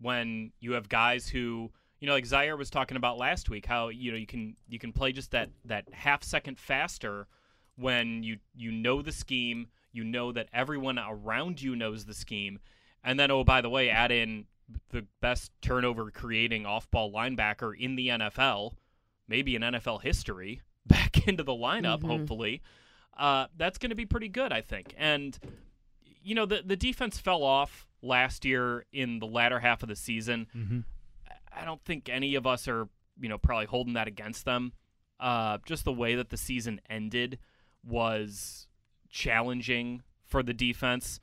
When you have guys who, you know, like Zaire was talking about last week, how you know you can you can play just that that half second faster when you you know the scheme, you know that everyone around you knows the scheme, and then oh by the way, add in the best turnover creating off ball linebacker in the NFL, maybe in NFL history, back into the lineup, Mhm. hopefully. Uh, that's going to be pretty good, I think. And you know, the the defense fell off last year in the latter half of the season. Mhm. I don't think any of us are, you know, probably holding that against them. Uh, just the way that the season ended was challenging for the defense.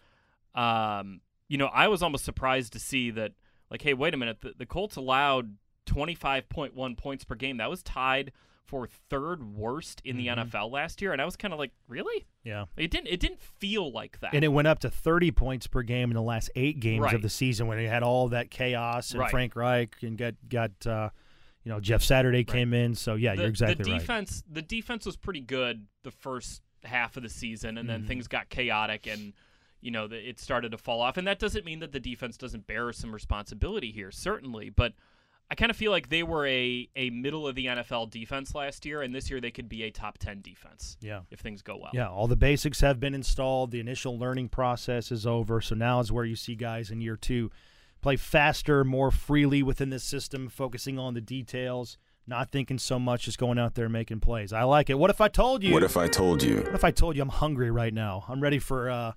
Um, you know, I was almost surprised to see that, like, hey, wait a minute, the, the Colts allowed 25.1 points per game. That was tied for third worst in the NFL last year, and I was kind of like, really? Yeah. It didn't. It didn't feel like that. And it went up to 30 points per game in the last eight games Right. of the season when they had all that chaos and Right. Frank Reich and got got uh, you know Jeff Saturday came in. So yeah, the, you're exactly the right. defense the defense was pretty good the first half of the season and then Mm-hmm. things got chaotic and you know the, it started to fall off and that doesn't mean that the defense doesn't bear some responsibility here certainly but I kind of feel like they were a, a middle of the NFL defense last year, and this year they could be a top 10 defense Yeah. if things go well. Yeah, all the basics have been installed. The initial learning process is over. So now is where you see guys in year two play faster, more freely within the system, focusing on the details, not thinking so much, just going out there and making plays. I like it. What if I told you? What if I told you? What if I told you I'm hungry right now? I'm ready for uh,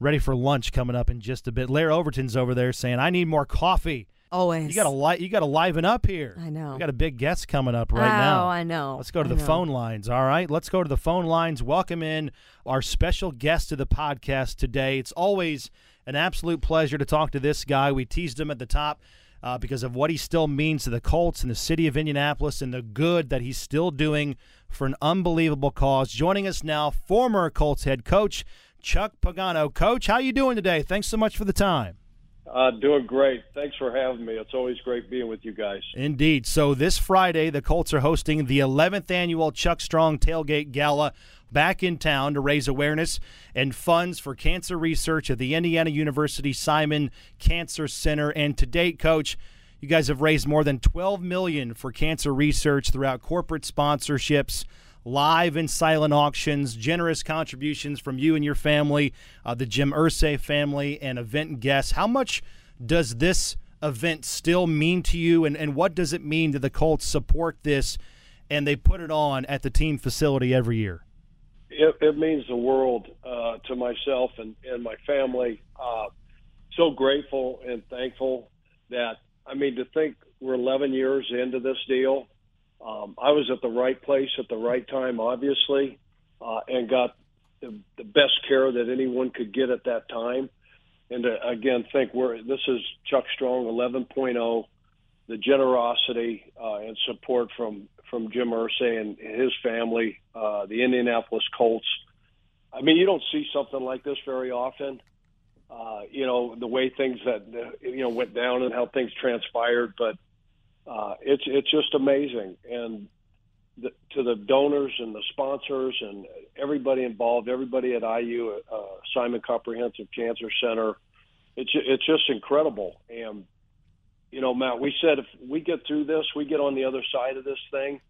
ready for lunch coming up in just a bit. Larra Overton's over there saying I need more coffee. Always. You got to li- you got to liven up here. I know. We got a big guest coming up right now oh. I know. Let's go to I the know. phone lines. All right, let's go to the phone lines. Welcome in our special guest to the podcast today. It's always an absolute pleasure to talk to this guy. We teased him at the top uh, because of what he still means to the Colts and the city of Indianapolis and the good that he's still doing for an unbelievable cause. Joining us now, former Colts head coach Chuck Pagano. Coach, how you doing today? Thanks so much for the time. Uh, doing great. Thanks for having me. It's always great being with you guys. Indeed. So this Friday, the Colts are hosting the 11th annual Chuckstrong Tailgate Gala back in town to raise awareness and funds for cancer research at the Indiana University Simon Cancer Center. And to date, Coach, you guys have raised more than 12 million for cancer research throughout corporate sponsorships, live and silent auctions, generous contributions from you and your family, uh, the Jim Irsay family, and event guests. How much does this event still mean to you, and, and what does it mean that the Colts support this and they put it on at the team facility every year? It, it means the world uh, to myself and, and my family. Uh, so grateful and thankful that, I mean, to think we're 11 years into this deal. Um, I was at the right place at the right time, obviously, uh, and got the, the best care that anyone could get at that time. And to, again, think we're this is Chuck Strong 11.0, the generosity uh, and support from from Jim Irsay and his family, uh, the Indianapolis Colts. I mean, you don't see something like this very often. Uh, you know the way things that uh, you know went down and how things transpired, but uh, it's it's just amazing. And the, to the donors and the sponsors and everybody involved, everybody at IU, uh, Simon Comprehensive Cancer Center. It's it's just incredible. And you know, Matt, we said if we get through this, we get on the other side of this thing.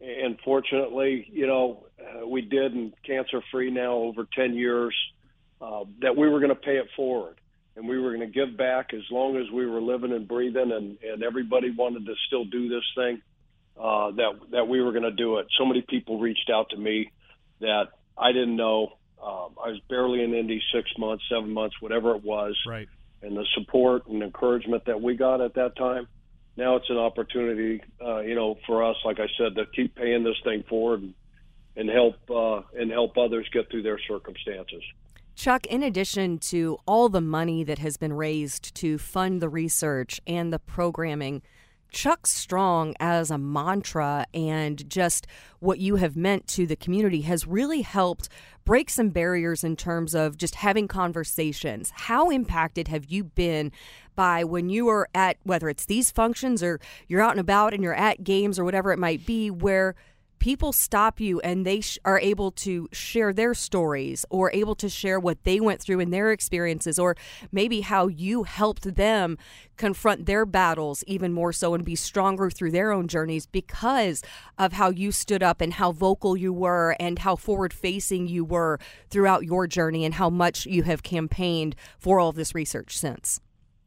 And fortunately, you know, uh, we did, and cancer free now over 10 years, uh, that we were going to pay it forward and we were going to give back as long as we were living and breathing and, and everybody wanted to still do this thing uh, that that we were going to do it. So many people reached out to me that I didn't know. Um, I was barely in Indy six months, seven months, whatever it was. Right. And the support and encouragement that we got at that time. Now it's an opportunity, uh, you know, for us, like I said, to keep paying this thing forward and, and help uh, and help others get through their circumstances. Chuck, in addition to all the money that has been raised to fund the research and the programming, Chuckstrong as a mantra and just what you have meant to the community has really helped break some barriers in terms of just having conversations. How impacted have you been by when you are at whether it's these functions or you're out and about and you're at games or whatever it might be where people stop you and they sh- are able to share their stories or able to share what they went through in their experiences or maybe how you helped them confront their battles even more so and be stronger through their own journeys because of how you stood up and how vocal you were and how forward facing you were throughout your journey and how much you have campaigned for all of this research since.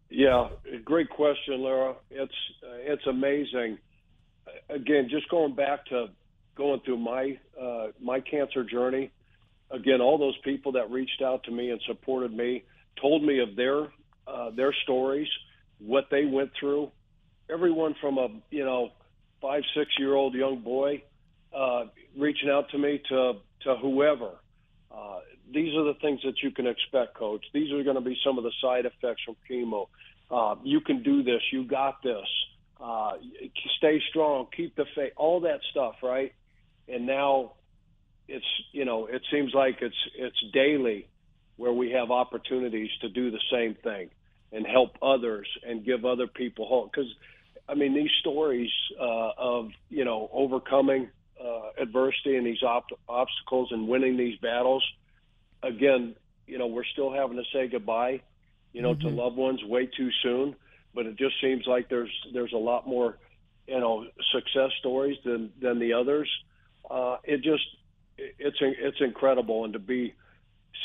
Yeah, great question, Laura. It's uh, it's amazing. Again, just going back to going through my uh, my cancer journey. Again, all those people that reached out to me and supported me told me of their uh, their stories, what they went through. Everyone from a you know five six year old young boy uh, reaching out to me to to whoever. Uh, these are the things that you can expect, coach. These are going to be some of the side effects from chemo. Uh, you can do this. You got this. Uh, stay strong. Keep the faith. All that stuff, right? And now it's you know it seems like it's it's daily where we have opportunities to do the same thing and help others and give other people hope. Because I mean these stories uh, of you know overcoming uh, adversity and these op- obstacles and winning these battles again you know we're still having to say goodbye you know mm-hmm. to loved ones way too soon. But it just seems like there's there's a lot more you know success stories than than the others uh, it just it's it's incredible, and to be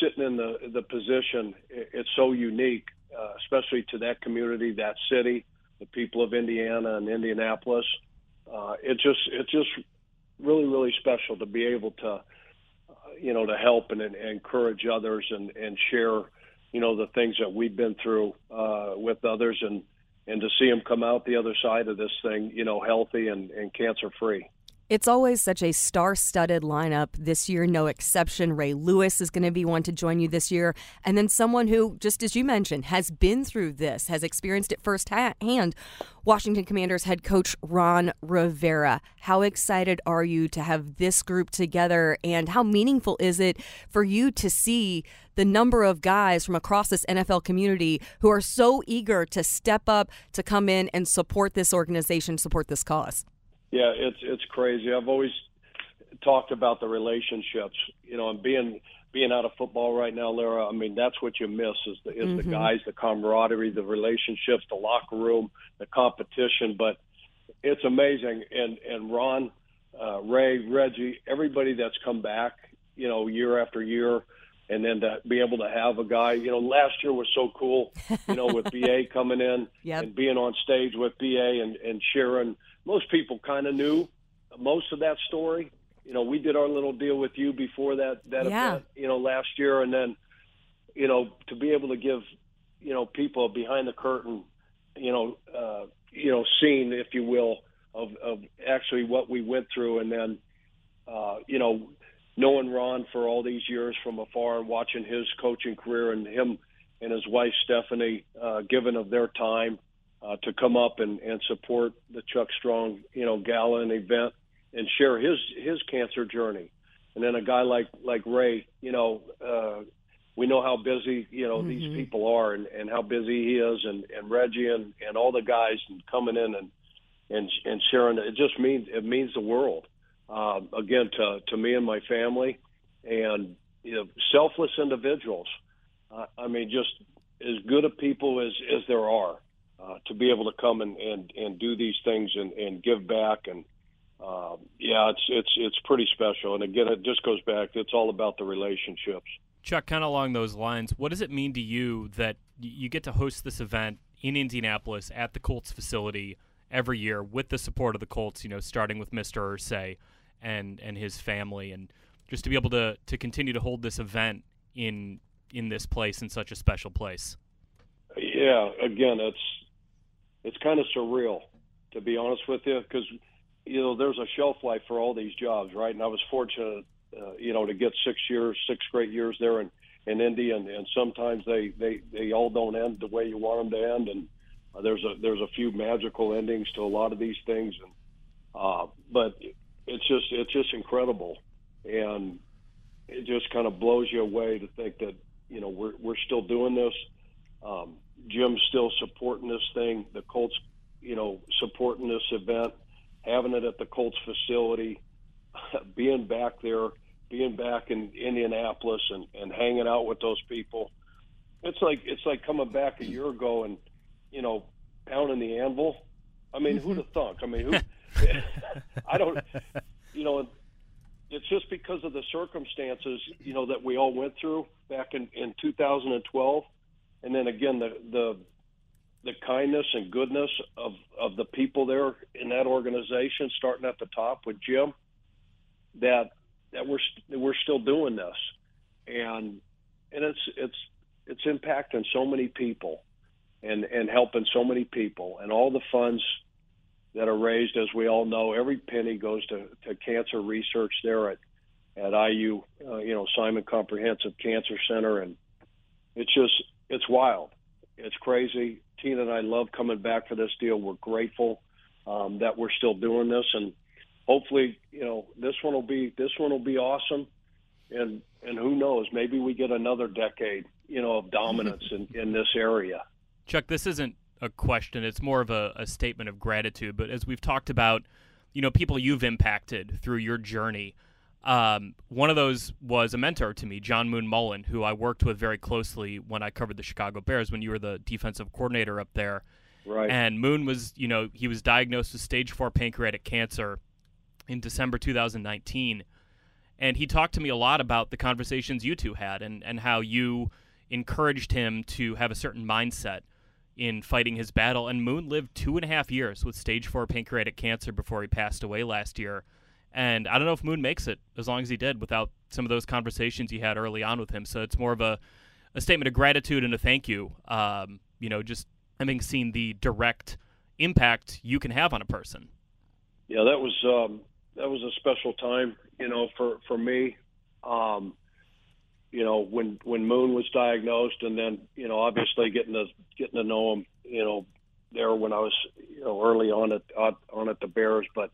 sitting in the the position, it's so unique, uh, especially to that community, that city, the people of Indiana and Indianapolis. Uh, it just it's just really really special to be able to, uh, you know, to help and, and encourage others and and share, you know, the things that we've been through uh, with others and and to see them come out the other side of this thing, you know, healthy and, and cancer free. It's always such a star studded lineup. This year, no exception. Ray Lewis is going to be one to join you this year. And then someone who, just as you mentioned, has been through this, has experienced it firsthand Washington Commanders head coach Ron Rivera. How excited are you to have this group together? And how meaningful is it for you to see the number of guys from across this NFL community who are so eager to step up, to come in and support this organization, support this cause? Yeah, it's it's crazy. I've always talked about the relationships, you know, and being being out of football right now, Larra. I mean, that's what you miss is the is mm-hmm. the guys, the camaraderie, the relationships, the locker room, the competition. But it's amazing, and and Ron, uh, Ray, Reggie, everybody that's come back, you know, year after year. And then to be able to have a guy, you know, last year was so cool, you know, with BA coming in yep. and being on stage with BA and, and sharing most people kind of knew most of that story. You know, we did our little deal with you before that that yeah. event, you know, last year, and then, you know, to be able to give, you know, people behind the curtain, you know, uh, you know, scene, if you will, of of actually what we went through, and then, uh, you know, knowing Ron for all these years from afar and watching his coaching career and him and his wife Stephanie uh, giving of their time uh, to come up and, and support the Chuck Strong, you know, gala and event and share his his cancer journey. And then a guy like like Ray, you know, uh, we know how busy you know mm-hmm. these people are and, and how busy he is, and, and Reggie and, and all the guys and coming in and and and sharing. It just means it means the world. uh, again to to me and my family, and you know, selfless individuals. Uh, I mean, just as good of people as as there are uh, to be able to come and and, and do these things and, and give back and. Uh, yeah, it's it's it's pretty special, and again, it just goes back. It's all about the relationships. Chuck, kind of along those lines, what does it mean to you that you get to host this event in Indianapolis at the Colts facility every year with the support of the Colts? You know, starting with Mr. Irsay and and his family, and just to be able to to continue to hold this event in in this place in such a special place. Yeah, again, it's it's kind of surreal to be honest with you because you know there's a shelf life for all these jobs, right? And I was fortunate, uh, you know, to get six years, six great years there in in Indy, and, and sometimes they they they all don't end the way you want them to end, and uh, there's a there's a few magical endings to a lot of these things, and uh, but it's just it's just incredible, and it just kind of blows you away to think that you know we're we're still doing this. Um, Jim's still supporting this thing. The Colts, you know, supporting this event, having it at the Colts facility, being back there, being back in Indianapolis, and and hanging out with those people. It's like it's like coming back a year ago and you know pounding the anvil. I mean, who'd have thunk? I mean, who? I don't, you know, it's just because of the circumstances, you know, that we all went through back in, in 2012. And then again, the, the, the kindness and goodness of, of the people there in that organization, starting at the top with Jim, that, that we're, we're still doing this. And, and it's, it's, it's impacting so many people and, and helping so many people and all the funds that are raised, as we all know, every penny goes to, to cancer research there at at IU, uh, you know, Simon Comprehensive Cancer Center, and it's just it's wild, it's crazy. Tina and I love coming back for this deal. We're grateful um, that we're still doing this, and hopefully, you know, this one will be this one will be awesome, and and who knows, maybe we get another decade, you know, of dominance in in this area. Chuck, this isn't a question. It's more of a, a statement of gratitude. But as we've talked about, you know, people you've impacted through your journey. Um, one of those was a mentor to me, John Moon Mullin, who I worked with very closely when I covered the Chicago Bears when you were the defensive coordinator up there. Right. And Moon was, you know, he was diagnosed with stage four pancreatic cancer in December 2019. And he talked to me a lot about the conversations you two had and, and how you encouraged him to have a certain mindset in fighting his battle. And Moon lived two and a half years with stage four pancreatic cancer before he passed away last year. And I don't know if Moon makes it as long as he did without some of those conversations he had early on with him. So it's more of a, a statement of gratitude and a thank you. Um, you know, just having seen the direct impact you can have on a person. Yeah, that was um, that was a special time, you know, for for me. Um, you know, when when Moon was diagnosed, and then you know, obviously getting to getting to know him, you know, there when I was you know early on at on at the Bears, but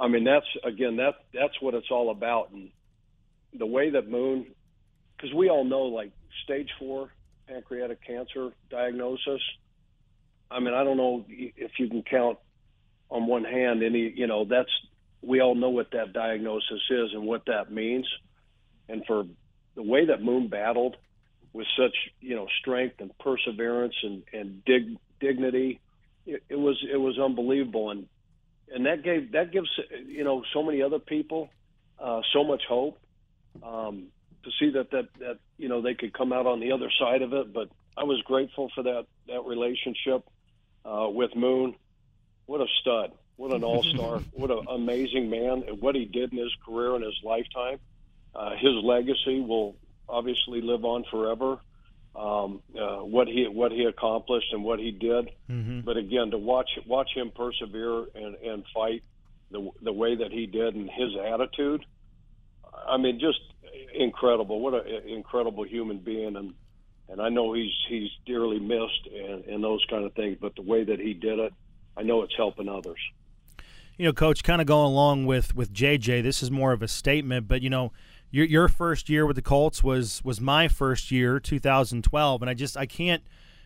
I mean that's again that that's what it's all about, and the way that Moon, because we all know like stage four pancreatic cancer diagnosis. I mean, I don't know if you can count on one hand any, you know, that's we all know what that diagnosis is and what that means. And for the way that Moon battled with such you know strength and perseverance and and dig, dignity, it, it was it was unbelievable, and and that gave that gives you know so many other people uh, so much hope um, to see that that that you know they could come out on the other side of it. But I was grateful for that that relationship uh, with Moon. What a stud! What an all star! what an amazing man! And what he did in his career and his lifetime uh, his legacy will obviously live on forever. Um, uh, what he what he accomplished and what he did, mm-hmm. but again, to watch watch him persevere and, and fight the the way that he did and his attitude, I mean, just incredible. What an incredible human being, and and I know he's he's dearly missed and, and those kind of things. But the way that he did it, I know it's helping others you know, coach, kind of going along with with JJ. This is more of a statement, but you know, your your first year with the Colts was was my first year, 2012, and I just I can't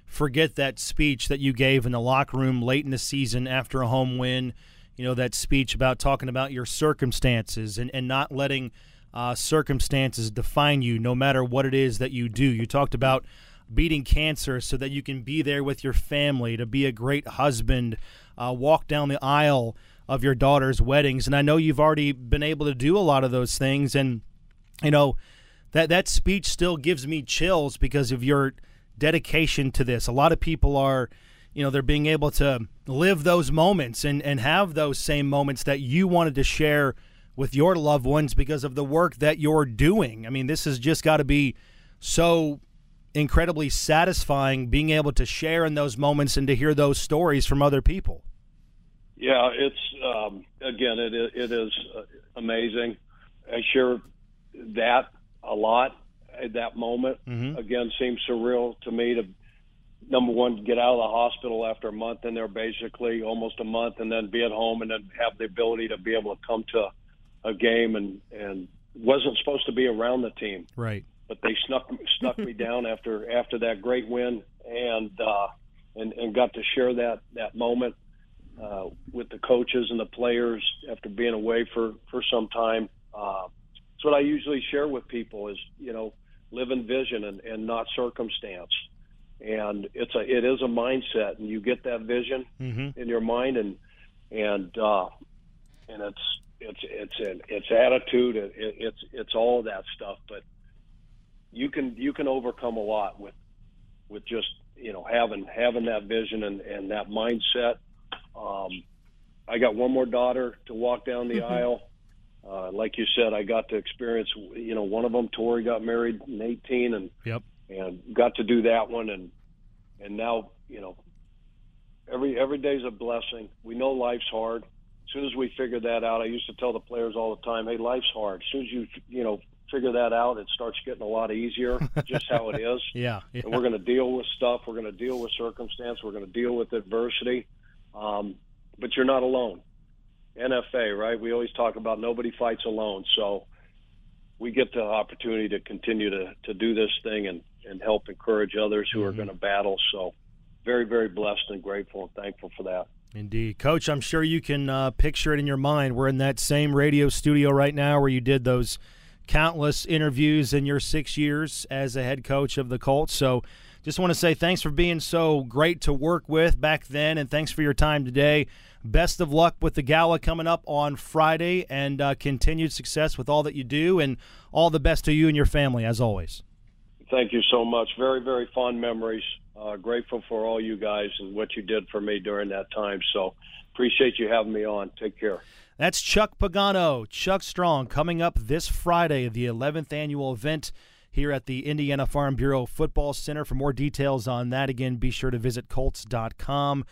forget that speech that you gave in the locker room late in the season after a home win. you know, that speech about talking about your circumstances and, and not letting uh, circumstances define you no matter what it is that you do. You talked about beating cancer so that you can be there with your family, to be a great husband, uh, walk down the aisle of your daughter's weddings. And I know you've already been able to do a lot of those things. And, you know, that, that speech still gives me chills because of your dedication to this. A lot of people are, you know, they're being able to live those moments and, and have those same moments that you wanted to share with your loved ones because of the work that you're doing. I mean, this has just got to be so incredibly satisfying being able to share in those moments and to hear those stories from other people. Yeah, it's um, again, it it is uh, amazing. I share that a lot. At that moment, mm-hmm. again, seems surreal to me to number one get out of the hospital after a month in there, basically almost a month, and then be at home and then have the ability to be able to come to a game and and wasn't supposed to be around the team, right? But they snuck snuck me down after after that great win and uh, and and got to share that that moment uh, with the coaches and the players after being away for for some time. Uh, what I usually share with people is you know live in vision and, and not circumstance. And it's a it is a mindset, and you get that vision mm-hmm. in your mind, and and uh, and it's it's it's an, it's attitude, it, it's it's all of that stuff. But you can you can overcome a lot with with just you know having having that vision and, and that mindset um, I got one more daughter to walk down the mm-hmm. aisle. Uh, like you said, I got to experience, you know, one of them. Tori got married in 18, and yep. and got to do that one, and and now, you know, every every day's a blessing. We know life's hard. As soon as we figure that out, I used to tell the players all the time, "Hey, life's hard. As soon as you you know figure that out, it starts getting a lot easier. just how it is. yeah, yeah. And we're going to deal with stuff. We're going to deal with circumstance. We're going to deal with adversity. Um, but you're not alone. NFA, right? We always talk about nobody fights alone. So we get the opportunity to continue to, to do this thing and, and help encourage others who mm-hmm. are going to battle. So very, very blessed and grateful and thankful for that. Indeed. Coach, I'm sure you can uh, picture it in your mind. We're in that same radio studio right now where you did those countless interviews in your six years as a head coach of the Colts. So just want to say thanks for being so great to work with back then, and thanks for your time today. Best of luck with the gala coming up on Friday, and uh, continued success with all that you do, and all the best to you and your family, as always. Thank you so much. Very, very fond memories. Uh, grateful for all you guys and what you did for me during that time. So appreciate you having me on. Take care. That's Chuck Pagano, Chuckstrong, coming up this Friday, the 11th annual event here at the Indiana Farm Bureau Football Center. For more details on that, again, be sure to visit Colts.com.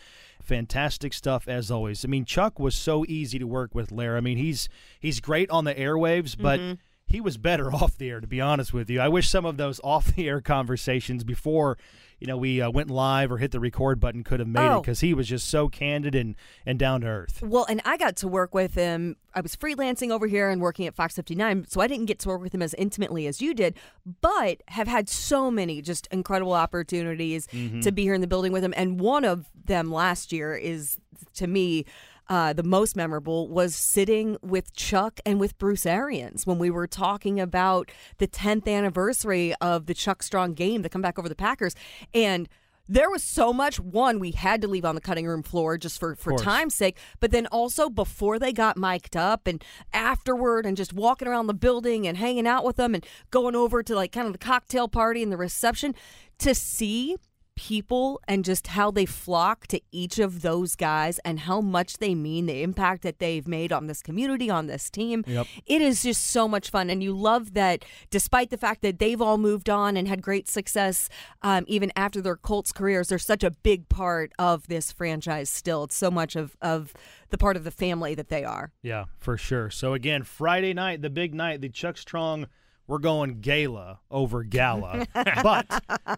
Fantastic stuff as always. I mean, Chuck was so easy to work with, Lair. I mean, he's he's great on the airwaves, but mm-hmm. He was better off the air, to be honest with you. I wish some of those off the air conversations before you know, we uh, went live or hit the record button could have made oh. it because he was just so candid and, and down to earth. Well, and I got to work with him. I was freelancing over here and working at Fox 59, so I didn't get to work with him as intimately as you did, but have had so many just incredible opportunities mm-hmm. to be here in the building with him. And one of them last year is, to me, uh, the most memorable was sitting with Chuck and with Bruce Arians when we were talking about the 10th anniversary of the Chuckstrong game, the comeback over the Packers. And there was so much one we had to leave on the cutting room floor just for for time's sake but then also before they got mic'd up and afterward and just walking around the building and hanging out with them and going over to like kind of the cocktail party and the reception to see people and just how they flock to each of those guys and how much they mean, the impact that they've made on this community, on this team. Yep. It is just so much fun. And you love that despite the fact that they've all moved on and had great success, um, even after their Colts careers, they're such a big part of this franchise still. It's so much of, of the part of the family that they are. Yeah, for sure. So again, Friday night, the big night, the Chuckstrong we're going gala over gala, but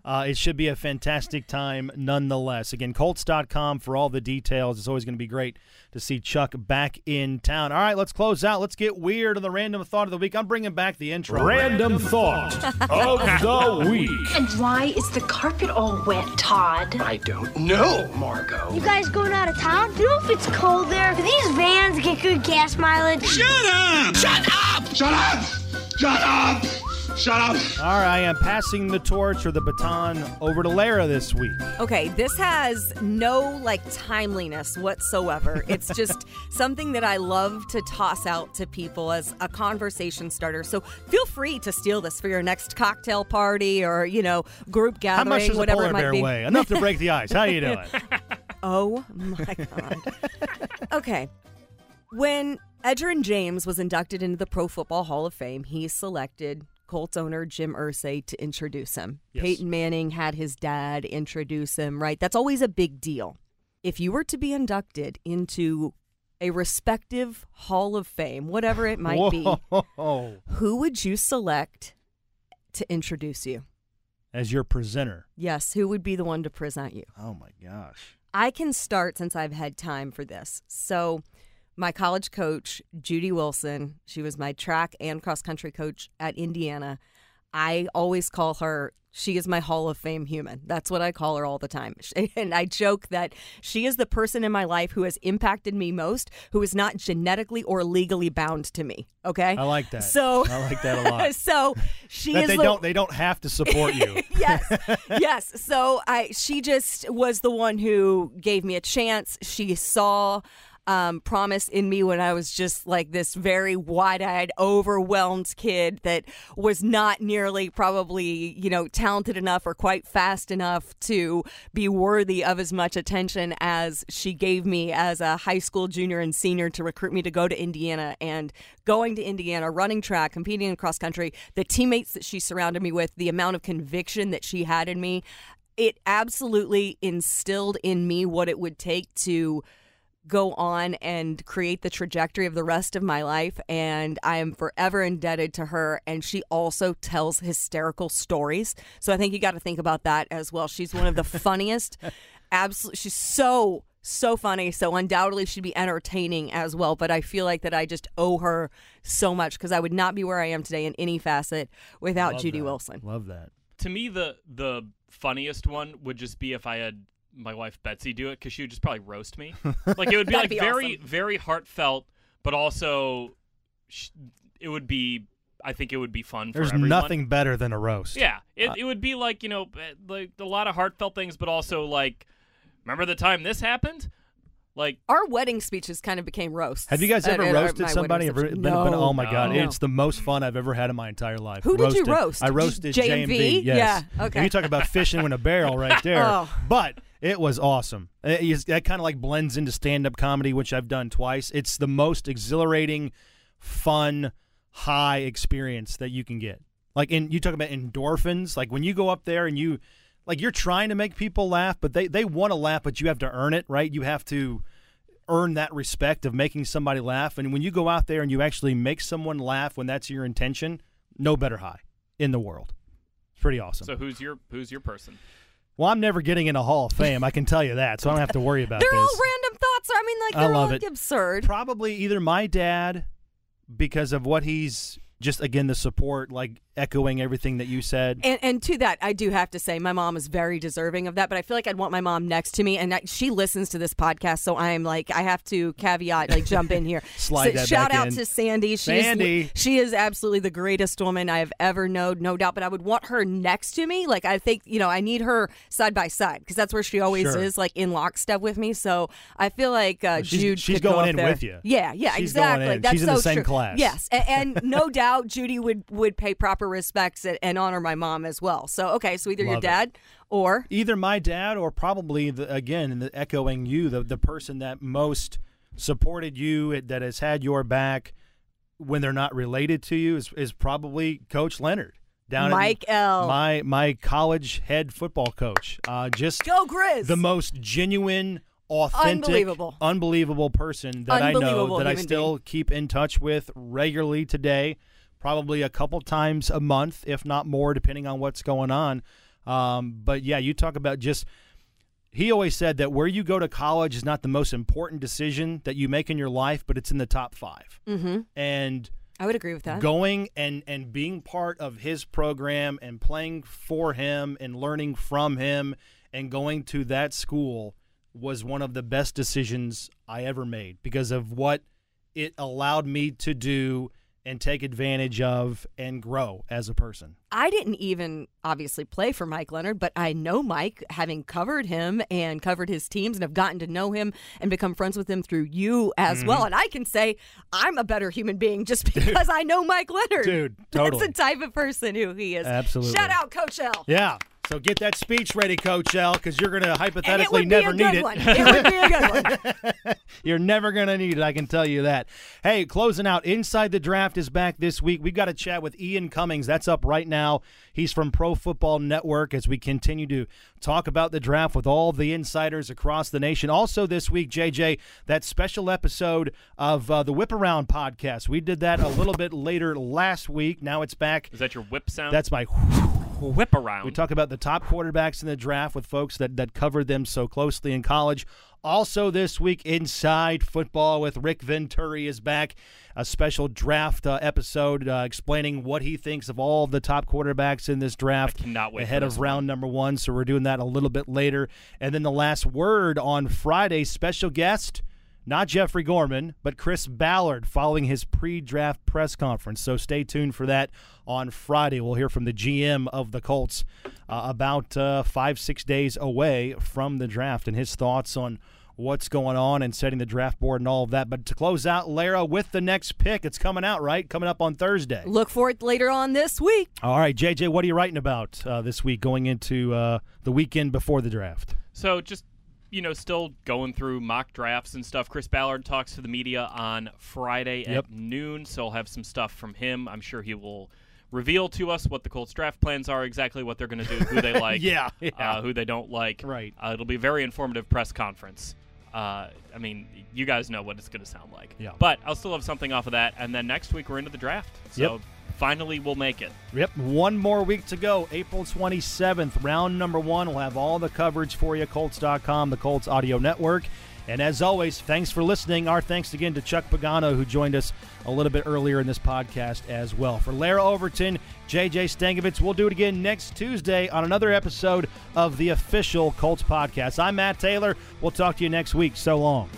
uh, it should be a fantastic time nonetheless. Again, Colts.com for all the details. It's always going to be great to see Chuck back in town. All right, let's close out. Let's get weird on the random thought of the week. I'm bringing back the intro. Random thought of the week. And why is the carpet all wet, Todd? I don't know, Margot. You guys going out of town? Do you know if it's cold there? Do these vans get good gas mileage? Shut up! Shut up! Shut up! Shut up! Shut up! All right, I am passing the torch or the baton over to Larra this week. Okay, this has no like timeliness whatsoever. It's just something that I love to toss out to people as a conversation starter. So feel free to steal this for your next cocktail party or you know group gathering. How gathering, much does a whatever polar it bear be. weigh? Enough to break the ice. How you doing? Oh my God. okay. When Edgerrin James was inducted into the Pro Football Hall of Fame, he selected Colts owner Jim Irsay to introduce him. Yes. Peyton Manning had his dad introduce him, right? That's always a big deal. If you were to be inducted into a respective Hall of Fame, whatever it might be, who would you select to introduce you? As your presenter. Yes, who would be the one to present you? Oh my gosh. I can start since I've had time for this. So, my college coach, Judy Wilson, she was my track and cross country coach at Indiana. I always call her, she is my Hall of Fame human. That's what I call her all the time. And I joke that she is the person in my life who has impacted me most, who is not genetically or legally bound to me. Okay. I like that. So, I like that a lot. so she that is they the, don't they don't have to support you. yes, yes. So I, she just was the one who gave me a chance. She saw um, promise in me when I was just like this very wide-eyed, overwhelmed kid that was not nearly probably you know talented enough or quite fast enough to be worthy of as much attention as she gave me as a high school junior and senior to recruit me to go to Indiana. And going to Indiana, running track, competing in cross country, the teammates that she surrounded me with, the amount of conviction that she had in me, it absolutely instilled in me what it would take to go on and create the trajectory of the rest of my life and I am forever indebted to her and she also tells hysterical stories. So I think you got to think about that as well. She's one of the funniest absolutely she's so so funny so undoubtedly she'd be entertaining as well but i feel like that i just owe her so much because i would not be where i am today in any facet without Love judy that. wilson Love that. To me, the the funniest one would just be if I had my wife Betsy do it because she would just probably roast me. Like it would be like be very awesome. very heartfelt, but also sh- it would be. I think it would be fun for There's everyone. nothing better than a roast. Yeah, it, Uh, it would be like you know, eh, like a lot of heartfelt things, but also like, remember the time this happened? Like, our wedding speeches kind of became roasts Have you guys at- ever at our- roasted somebody? Ever been- reception. been- oh my god, No. it's the most fun I've ever had in my entire life. Who did you roast? I roasted JMV? Yes. Yeah, okay. And you talk about fishing in a barrel right there. Oh. But it was awesome. It is- that kind of like blends into stand-up comedy, which I've done twice. It's the most exhilarating, fun, high experience that you can get. Like, in you talk about endorphins. Like when you go up there and you, like you're trying to make people laugh, but they they want to laugh, but you have to earn it, right? You have to earn that respect of making somebody laugh. And when you go out there and you actually make someone laugh when that's your intention, no better high in the world. It's pretty awesome. so who's your who's your person? Well, I'm never getting in a Hall of Fame. I can tell you that, so I don't have to worry about They're this. all random thoughts. I mean, like I they're love all it. absurd. Probably either my dad, because of what he's just again the support, like echoing everything that you said. And, and to that, I do have to say, my mom is very deserving of that. But I feel like I'd want my mom next to me, and I, she listens to this podcast, so I'm like, I have to caveat, like, jump in here. Slide So that shout out in. to Sandy. She Sandy. is she is absolutely the greatest woman I have ever known, no doubt. But I would want her next to me. Like, I think you know, I need her side by side because that's where she always Sure. is, like in lockstep with me. So I feel like uh, she's- Jude. she's could go going up in there. with you. Yeah, yeah, She's going exactly. in. That's She's in the so same true. class. Yes, a- and, no doubt Judy would would pay proper respects and, and honor my mom as well. So okay, so either your Love it. dad or either my dad or probably the, again the echoing you the the person that most supported you that has had your back when they're not related to you is, is probably coach leonard down Mike L. my my college head football coach uh just go Grizz. the most genuine authentic Unbelievable. unbelievable person that i know that i still keep in touch with regularly today probably a couple times a month, if not more, depending on what's going on. Um, but yeah, you talk about just. He always said that where you go to college is not the most important decision that you make in your life, but it's in the top 5 Mm-hmm. And I would agree with that. going and and being part of his program and playing for him and learning from him and going to that school was one of the best decisions I ever made because of what it allowed me to do and take advantage of and grow as a person. I didn't even obviously play for Mike Leonard, but I know Mike, having covered him and covered his teams and have gotten to know him and become friends with him through you as Mm-hmm. well. And I can say I'm a better human being just because I know Mike Leonard. Dude, totally. That's the type of person who he is. Absolutely. Shout out, Coach L. Yeah. So get that speech ready, Coach L, because you're going to And it hypothetically would be never a need good it. one. It would be a good one. You're never going to need it, I can tell you that. Hey, closing out, Inside the Draft is back this week. We've got a chat with Ian Cummings. That's up right now. He's from Pro Football Network as we continue to talk about the draft with all the insiders across the nation. Also, this week, JJ, that special episode of uh, the Whip Around podcast. We did that a little bit later last week. Now it's back. Is that your whip sound? That's my whip around. we talk about the top quarterbacks in the draft with folks that, that covered them so closely in college. Also, this week, Inside Football with Rick Venturi is back. A special draft uh, episode uh, explaining what he thinks of all of the top quarterbacks in this draft cannot wait ahead of round number one. So, we're doing that a little bit later. And then the last word on Friday, special guest not Jeffrey Gorman, but Chris Ballard following his pre draft press conference. So stay tuned for that on Friday. We'll hear from the GM of the Colts uh, about uh, five, six days away from the draft and his thoughts on what's going on and setting the draft board and all of that. But to close out, Larra, with the next pick, it's coming out, right? Coming up on Thursday. Look for it later on this week. All right, JJ, what are you writing about uh, this week going into uh, the weekend before the draft? So just you know, still going through mock drafts and stuff. Chris Ballard talks to the media on Friday Yep. at noon, so I'll have some stuff from him. I'm sure he will reveal to us what the Colts draft plans are, exactly what they're going to do, who they like, Yeah, yeah. Uh, who they don't like. Right. Uh, it'll be a very informative press conference. Uh, I mean, you guys know what it's going to sound like. Yeah. But I'll still have something off of that, and then next week we're into the draft. So Yep. Finally we'll make it. Yep, one more week to go. April 27th, round number one. We'll have all the coverage for you, Colts.com, the Colts Audio Network. And as always, thanks for listening. Our thanks again to Chuck Pagano, who joined us a little bit earlier in this podcast as well. For Larra Overton, JJ Stankevitz, we'll do it again next Tuesday on another episode of the official Colts podcast. I'm Matt Taylor. We'll talk to you next week. So long.